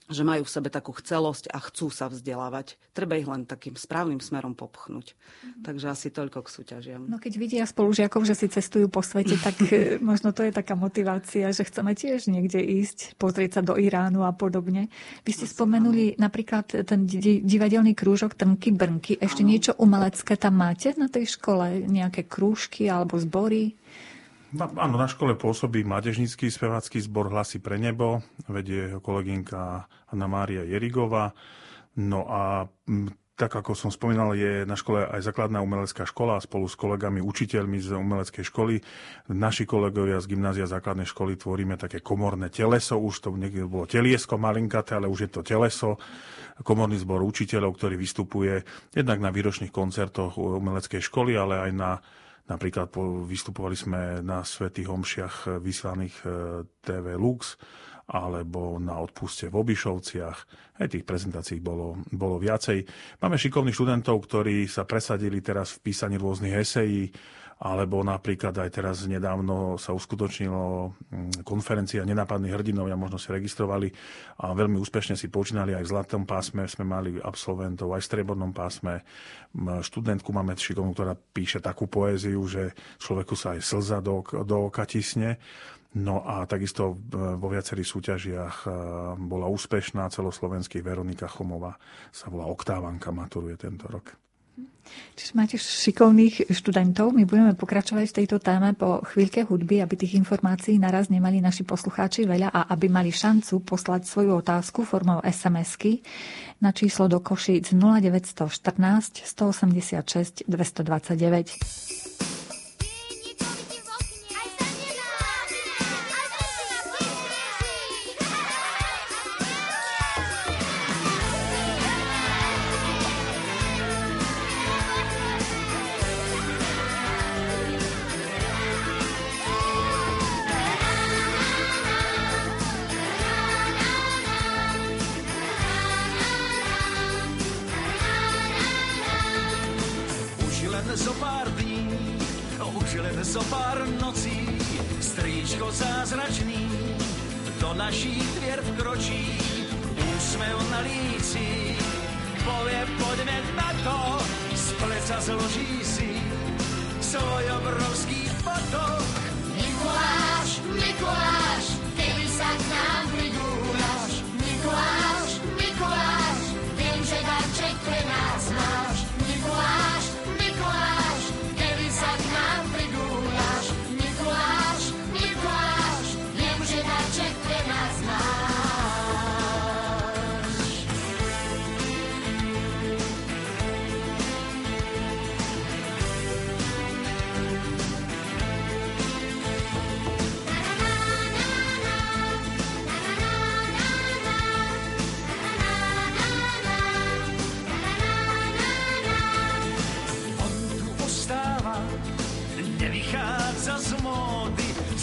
že majú v sebe takú chcelosť a chcú sa vzdelávať. Treba ich len takým správnym smerom popchnúť. Mm-hmm. Takže asi toľko k súťažiam. No keď vidia spolužiakov, že si cestujú po svete, tak e, možno to je taká motivácia, že chceme tiež niekde ísť, pozrieť sa do Iránu a podobne. Vy ste spomenuli napríklad ten divadelný krúžok Trnky Brnky. Ešte ano. niečo umelecké tam máte na tej škole? Nejaké krúžky alebo zbory? Áno, na škole pôsobí mládežnícky spevácky zbor Hlasy pre nebo, vedie jeho kolegynka Anna Mária Jerigová. No a tak ako som spomínal, je na škole aj základná umelecká škola spolu s kolegami, učiteľmi z umeleckej školy. Naši kolegovia z gymnázia základnej školy tvoríme také komorné teleso, už to niekde bolo teliesko malinkaté, ale už je to teleso, komorný zbor učiteľov, ktorý vystupuje jednak na výročných koncertoch umeleckej školy, ale aj na Napríklad vystupovali sme na Svetých homšiach vyslaných e, TV Lux alebo na odpuste v Obišovciach. Aj tých prezentácií bolo, bolo viacej. Máme šikovných študentov, ktorí sa presadili teraz v písaní rôznych esejí, alebo napríklad aj teraz nedávno sa uskutočnilo mm, konferencia nenápadných hrdinov, ja možno si registrovali a veľmi úspešne si počínali aj v zlatom pásme, sme mali absolventov aj v strebornom pásme. Študentku máme šikovnú, ktorá píše takú poéziu, že človeku sa aj slza do, do oka tisne. No a takisto vo viacerých súťažiach bola úspešná celoslovenský Veronika Chomová, sa volá Oktávanka, maturuje tento rok. Čiže máte šikovných študentov. My budeme pokračovať v tejto téme po chvíľke hudby, aby tých informácií naraz nemali naši poslucháči veľa a aby mali šancu poslať svoju otázku formou SMS-ky na číslo do Košíc 0914 186 229.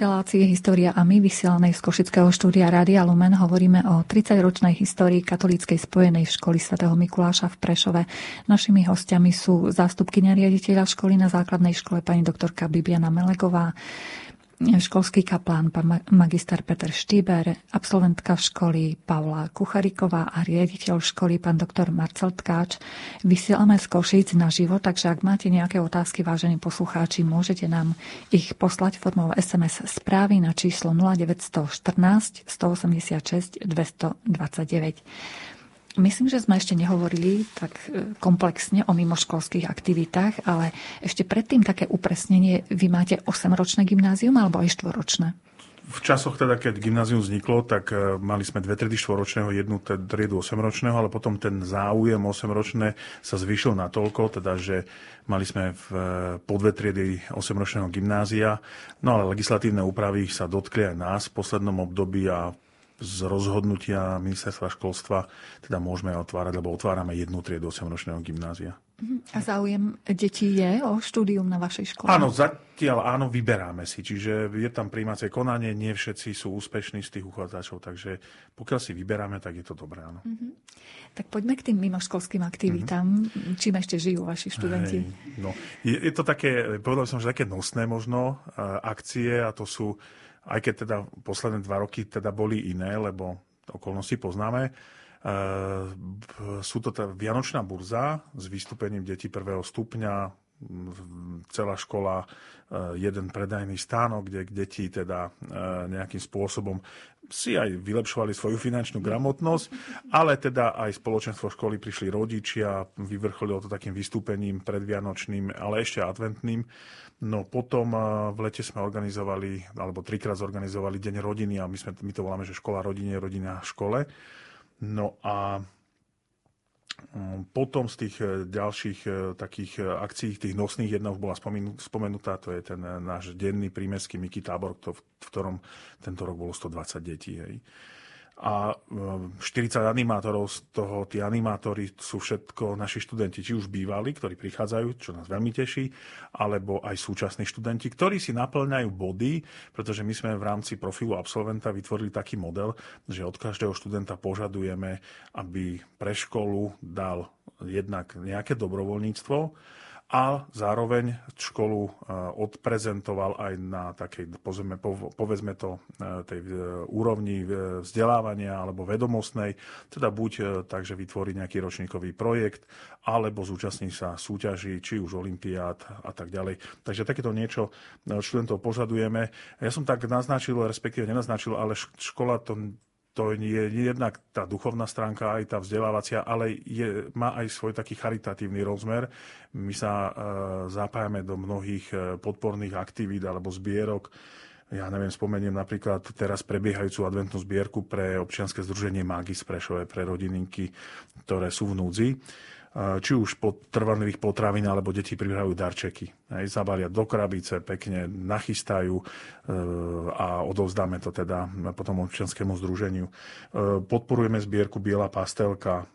relácii História a my, vysielanej z Košického štúdia Rádia Lumen, hovoríme o 30-ročnej histórii katolíckej spojenej školy svätého Mikuláša v Prešove. Našimi hostiami sú zástupkynia riaditeľa školy na základnej škole pani doktorka Bibiana Melegová, školský kaplán pán magister Peter Štýber, absolventka školy Pavla Kuchariková a riaditeľ školy pán doktor Marcel Tkáč. Vysielame z Košíc na živo, takže ak máte nejaké otázky, vážení poslucháči, môžete nám ich poslať formou SMS správy na číslo 0914 186 229. Myslím, že sme ešte nehovorili tak e, komplexne o mimoškolských aktivitách, ale ešte predtým také upresnenie. Vy máte 8-ročné gymnázium alebo aj 4-ročné? V časoch teda, keď gymnázium vzniklo, tak e, mali sme dve triedy štvoročného, jednu triedu 8-ročného, ale potom ten záujem 8-ročné sa zvýšil na toľko, teda, že mali sme v, e, po dve triedy 8-ročného gymnázia, no ale legislatívne úpravy sa dotkli aj nás v poslednom období a z rozhodnutia ministerstva školstva teda môžeme otvárať, lebo otvárame jednu triedu 8-ročného gymnázia. A záujem detí je o štúdium na vašej škole? Áno, zatiaľ áno, vyberáme si. Čiže je tam príjmacie konanie, nie všetci sú úspešní z tých uchádzačov, takže pokiaľ si vyberáme, tak je to dobré, áno. Uh-huh. Tak poďme k tým mimoškolským aktivitám. Uh-huh. Čím ešte žijú vaši študenti? Hej, no, je, je to také, povedal som, že také nosné možno akcie a to sú aj keď teda posledné dva roky teda boli iné, lebo okolnosti poznáme. E, sú to tá Vianočná burza s vystúpením detí prvého stupňa, celá škola jeden predajný stánok, kde deti teda nejakým spôsobom si aj vylepšovali svoju finančnú gramotnosť, ale teda aj spoločenstvo školy prišli rodičia, vyvrcholilo to takým vystúpením predvianočným, ale ešte adventným. No potom v lete sme organizovali, alebo trikrát zorganizovali Deň rodiny a my, sme, my to voláme, že škola rodine, rodina škole. No a potom z tých e, ďalších e, takých akcií, tých nosných, jedna už bola spomenutá, to je ten náš denný prímeský Miky tábor, v ktorom tento rok bolo 120 detí. Hej a 40 ehm, animátorov z toho, tí animátori sú všetko naši študenti, či už bývali, ktorí prichádzajú, čo nás veľmi teší, alebo aj súčasní študenti, ktorí si naplňajú body, pretože my sme v rámci profilu absolventa vytvorili taký model, že od každého študenta požadujeme, aby pre školu dal jednak nejaké dobrovoľníctvo, a zároveň školu e, odprezentoval aj na takej, povedzme to, e, tej e, úrovni vzdelávania alebo vedomostnej, teda buď tak, že vytvorí nejaký ročníkový projekt, alebo zúčastní sa súťaží, či už olimpiád a tak ďalej. Takže takéto niečo študentov požadujeme. Ja som tak naznačil, respektíve nenaznačil, ale škola to to je jednak tá duchovná stránka, aj tá vzdelávacia, ale je, má aj svoj taký charitatívny rozmer. My sa e, zapájame do mnohých e, podporných aktivít alebo zbierok. Ja neviem, spomeniem napríklad teraz prebiehajúcu adventnú zbierku pre občianske združenie Magis Prešové, pre rodininky, ktoré sú v núdzi či už po trvanlivých potravín, alebo deti pripravujú darčeky. Hej, zabalia do krabice, pekne nachystajú e, a odovzdáme to teda potom občianskému združeniu. E, podporujeme zbierku Biela pastelka,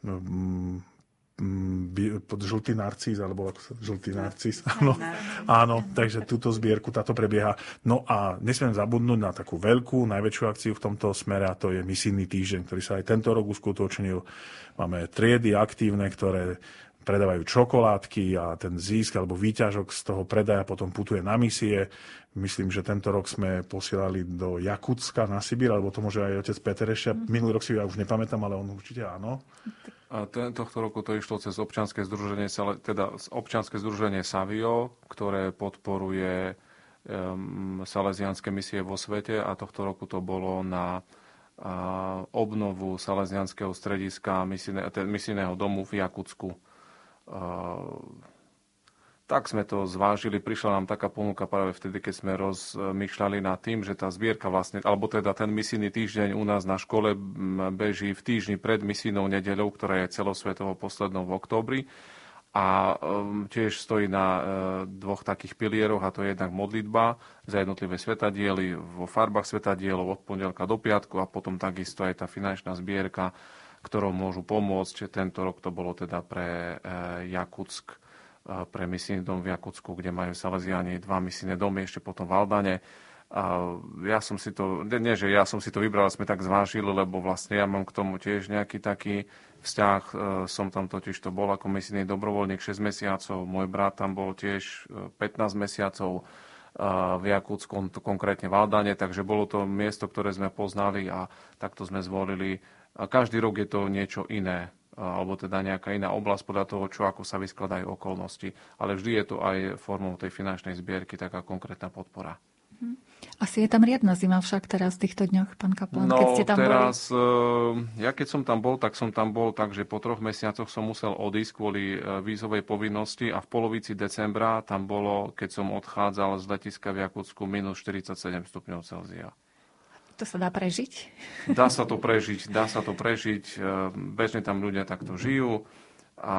žltý narcis, alebo ako žltý narcis, áno, áno, takže túto zbierku táto prebieha. No a nesmiem zabudnúť na takú veľkú, najväčšiu akciu v tomto smere a to je misijný týždeň, ktorý sa aj tento rok uskutočnil Máme triedy aktívne, ktoré predávajú čokoládky a ten zisk alebo výťažok z toho predaja potom putuje na misie. Myslím, že tento rok sme posielali do Jakutska na Sibír, alebo to môže aj otec Peter ešte. Mm. Minulý rok si ja už nepamätám, ale on určite áno. A ten, tohto roku to išlo cez občianske združenie, teda občianske združenie Savio, ktoré podporuje um, salesianské misie vo svete a tohto roku to bolo na obnovu Salesianského strediska misijného domu v Jakutsku. Tak sme to zvážili, prišla nám taká ponuka práve vtedy, keď sme rozmýšľali nad tým, že tá zbierka vlastne, alebo teda ten misijný týždeň u nás na škole beží v týždni pred misijnou nedeľou, ktorá je celosvetovo poslednou v októbri. A um, tiež stojí na uh, dvoch takých pilieroch, a to je jednak modlitba za jednotlivé svetadiely vo farbách svetadielov od pondelka do piatku a potom takisto aj tá finančná zbierka, ktorou môžu pomôcť. Tento rok to bolo teda pre uh, Jakutsk, uh, pre misijný dom v Jakutsku, kde majú Salesiani dva misijné domy, ešte potom v Aldane. A ja som si to, nie že ja som si to vybral, sme tak zvážili, lebo vlastne ja mám k tomu tiež nejaký taký vzťah. E, som tam totiž to bol ako misijný dobrovoľník 6 mesiacov, môj brat tam bol tiež 15 e, mesiacov e, v Jakútsku, konkrétne v Aldane, takže bolo to miesto, ktoré sme poznali a takto sme zvolili. A každý rok je to niečo iné, alebo teda nejaká iná oblasť podľa toho, čo ako sa vyskladajú okolnosti. Ale vždy je to aj formou tej finančnej zbierky taká konkrétna podpora. Mhm. Asi je tam riadna zima však teraz v týchto dňoch, pán Kaplan, no, keď ste tam teraz, boli. Eh, ja keď som tam bol, tak som tam bol, takže po troch mesiacoch som musel odísť kvôli eh, vízovej povinnosti a v polovici decembra tam bolo, keď som odchádzal z letiska v Jakutsku, minus 47 stupňov Celzia. To sa dá prežiť? Dá sa to prežiť, dá sa to prežiť. Eh, bežne tam ľudia takto žijú a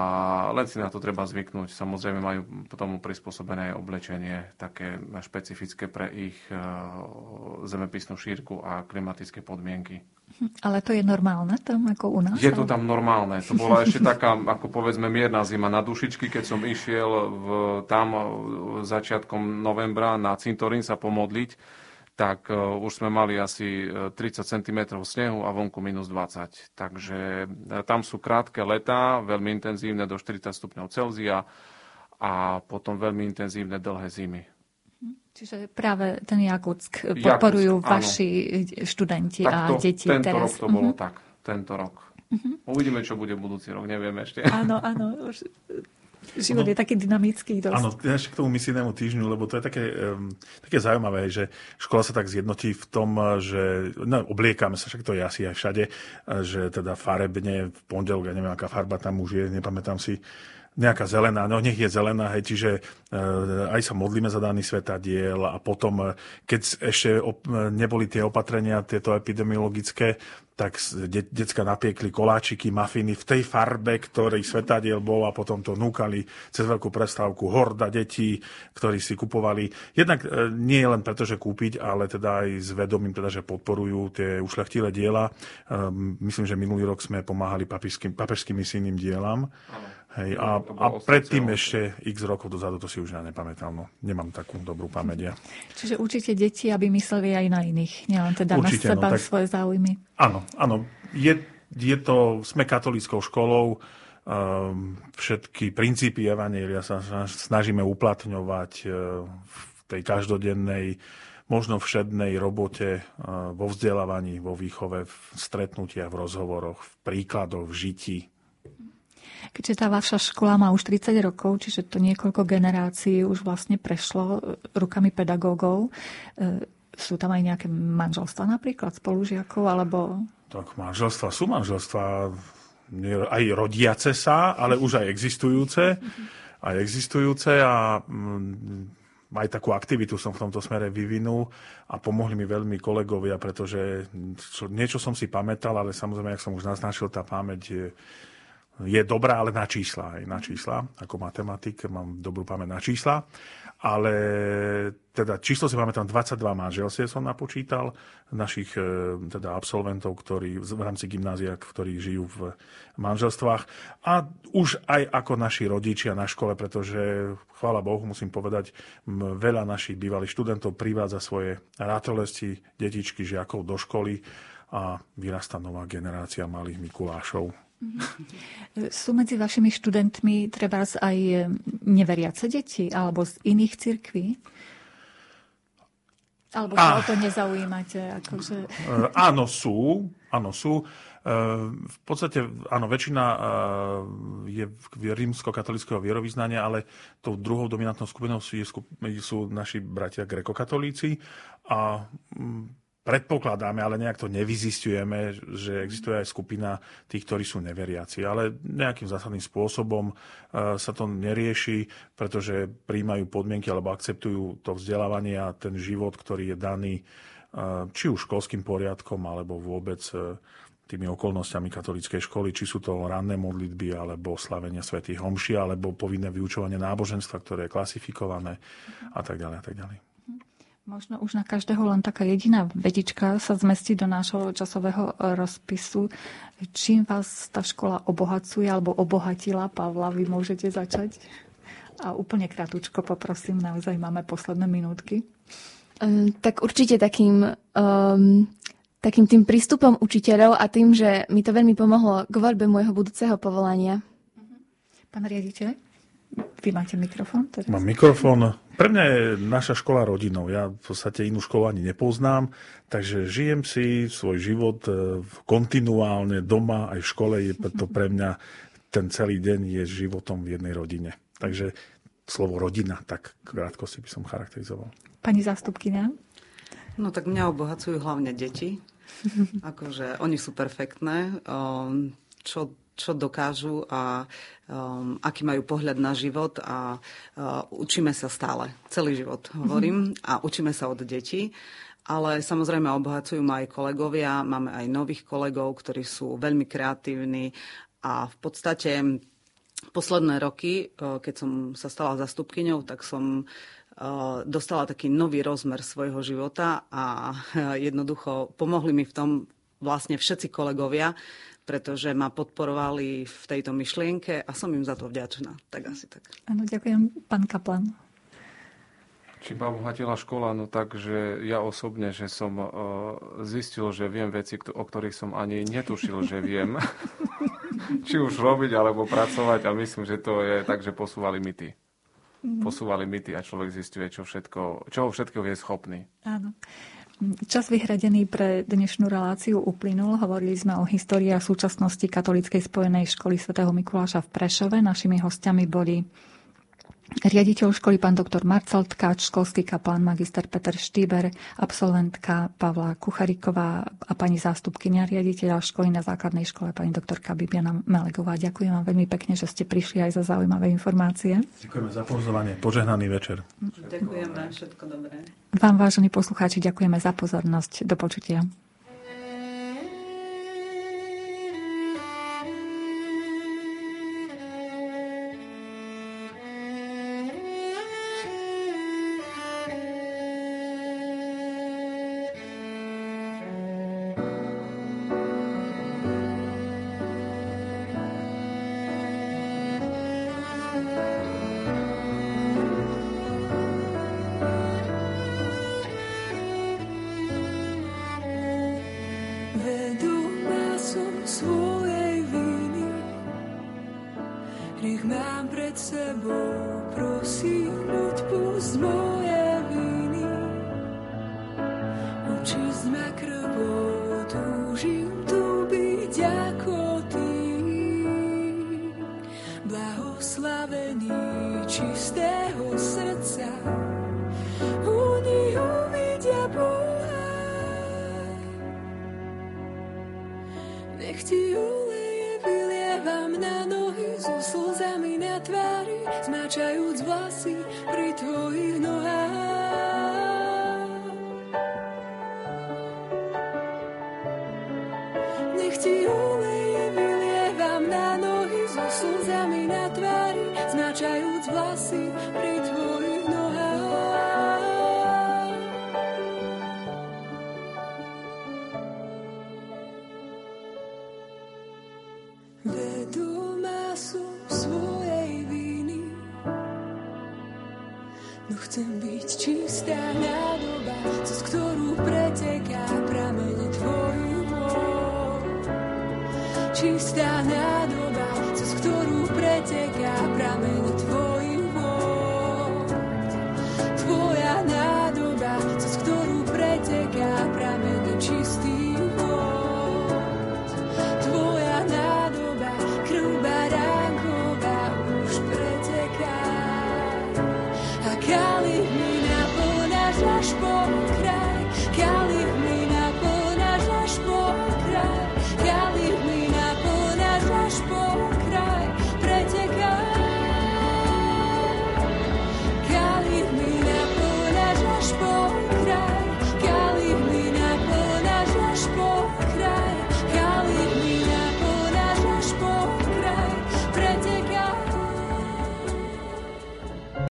len si na to treba zvyknúť. Samozrejme majú potom prispôsobené oblečenie také špecifické pre ich e, zemepisnú šírku a klimatické podmienky. Ale to je normálne tam ako u nás? Je to tam normálne. To bola ešte taká, ako povedzme, mierna zima na dušičky, keď som išiel v, tam e, začiatkom novembra na cintorín sa pomodliť tak uh, už sme mali asi 30 e, cm snehu a vonku minus 20. Takže uh, tam sú krátke letá, veľmi intenzívne do 40 stupňov Celzia a potom veľmi intenzívne dlhé zimy. Mhm. Čiže práve ten Jakutsk podporujú Jakutsk, vaši áno. študenti tak a deti tento teraz. rok to bolo uh-huh. tak. Tento rok. Uh-huh. Uvidíme, čo bude budúci rok, nevieme ešte. Áno, áno. Už Život no, je taký dynamický dosť. Áno, ešte k tomu misijnému týždňu, lebo to je také, um, také zaujímavé, že škola sa tak zjednotí v tom, že no, obliekame sa, však to je asi aj všade, že teda farebne v pondelok, ja neviem, aká farba tam už je, nepamätám si, nejaká zelená, no nech je zelená, hej, čiže e, aj sa modlíme za daný svetadiel a potom, e, keď ešte neboli tie opatrenia, tieto epidemiologické, tak de- decka napiekli koláčiky, mafiny v tej farbe, ktorý svetadiel bol a potom to núkali cez veľkú prestávku horda detí, ktorí si kupovali. Jednak e, nie len preto, že kúpiť, ale teda aj s vedomím, teda, že podporujú tie ušľachtilé diela. Myslím, že minulý rok sme pomáhali papežským, papežským misijným dielam. Ano Hej, a, a predtým ešte x rokov dozadu, to si už ja nepamätal, no nemám takú dobrú pamäť ja. Čiže určite deti, aby mysleli aj na iných, nielen teda určite, na no, seba, no, tak, svoje záujmy. Áno, áno. Je, je to, sme katolíckou školou, um, všetky princípy Evanielia sa snažíme uplatňovať uh, v tej každodennej, možno všednej robote, uh, vo vzdelávaní, vo výchove, v stretnutiach, v rozhovoroch, v príkladoch, v žití. Keďže tá vaša škola má už 30 rokov, čiže to niekoľko generácií už vlastne prešlo e, rukami pedagógov, e, sú tam aj nejaké manželstva napríklad spolužiakov, alebo... Tak manželstva sú manželstva aj rodiace sa, ale už aj existujúce. Aj existujúce a mm, aj takú aktivitu som v tomto smere vyvinul a pomohli mi veľmi kolegovia, pretože niečo som si pamätal, ale samozrejme, jak som už naznačil, tá pamäť je je dobrá, ale na čísla. Aj na čísla. Ako matematik mám dobrú pamäť na čísla. Ale teda číslo si pamätám, 22 manželstiev som napočítal našich e, teda absolventov, ktorí v rámci gymnázia, ktorí žijú v manželstvách. A už aj ako naši rodičia na škole, pretože chvála Bohu, musím povedať, veľa našich bývalých študentov privádza svoje rátolesti, detičky, žiakov do školy a vyrastá nová generácia malých Mikulášov. Mhm. Sú medzi vašimi študentmi treba aj neveriace deti alebo z iných cirkví? Alebo sa ah. o to nezaujímate? Akože... Uh, áno, sú. Áno, sú. Uh, v podstate, áno, väčšina je rímsko-katolického vierovýznania, ale tou druhou dominantnou skupinou sú, sú naši bratia grekokatolíci a um, predpokladáme, ale nejak to nevyzistujeme, že existuje aj skupina tých, ktorí sú neveriaci. Ale nejakým zásadným spôsobom e, sa to nerieši, pretože príjmajú podmienky alebo akceptujú to vzdelávanie a ten život, ktorý je daný e, či už školským poriadkom, alebo vôbec e, tými okolnostiami katolíckej školy, či sú to ranné modlitby, alebo slavenia svätých homší, alebo povinné vyučovanie náboženstva, ktoré je klasifikované a tak ďalej a tak ďalej. Možno už na každého len taká jediná vedička sa zmestí do nášho časového rozpisu. Čím vás tá škola obohacuje alebo obohatila? Pavla, vy môžete začať. A úplne krátko poprosím, naozaj máme posledné minútky. Um, tak určite takým, um, takým tým prístupom učiteľov a tým, že mi to veľmi pomohlo k voľbe môjho budúceho povolania. Pán riaditeľ, vy máte mikrofón? Teraz. Mám mikrofón. Pre mňa je naša škola rodinou. Ja v podstate inú školu ani nepoznám, takže žijem si svoj život e, kontinuálne doma aj v škole. Je to pre mňa ten celý deň je životom v jednej rodine. Takže slovo rodina, tak krátko si by som charakterizoval. Pani zástupkynia? No tak mňa obohacujú hlavne deti. akože oni sú perfektné. Čo čo dokážu a um, aký majú pohľad na život a uh, učíme sa stále, celý život hovorím, mm-hmm. a učíme sa od detí. Ale samozrejme obohacujú ma aj kolegovia, máme aj nových kolegov, ktorí sú veľmi kreatívni a v podstate posledné roky, uh, keď som sa stala zastupkyňou, tak som uh, dostala taký nový rozmer svojho života a jednoducho pomohli mi v tom vlastne všetci kolegovia, pretože ma podporovali v tejto myšlienke a som im za to vďačná. Tak asi tak. Áno, ďakujem. Pán Kaplan. Či ma obohatila škola? No tak, že ja osobne, že som uh, zistil, že viem veci, o ktorých som ani netušil, že viem. Či už robiť, alebo pracovať. A myslím, že to je tak, že posúvali limity. Mm. Posúvali limity a človek zistuje, čo všetko, čoho všetko je schopný. Áno. Čas vyhradený pre dnešnú reláciu uplynul. Hovorili sme o histórii a súčasnosti Katolíckej spojenej školy svätého Mikuláša v Prešove. Našimi hostiami boli riaditeľ školy pán doktor Marcel Tkáč, školský kaplán magister Peter Štýber, absolventka Pavla Kuchariková a pani zástupkynia riaditeľa školy na základnej škole pani doktorka Bibiana Melegová. Ďakujem vám veľmi pekne, že ste prišli aj za zaujímavé informácie. Ďakujeme za pozvanie. Požehnaný večer. Ďakujeme, všetko dobré. Vám, vážení poslucháči, ďakujeme za pozornosť. Do počutia. Čistá nádoba, cez ktorú preteká prameň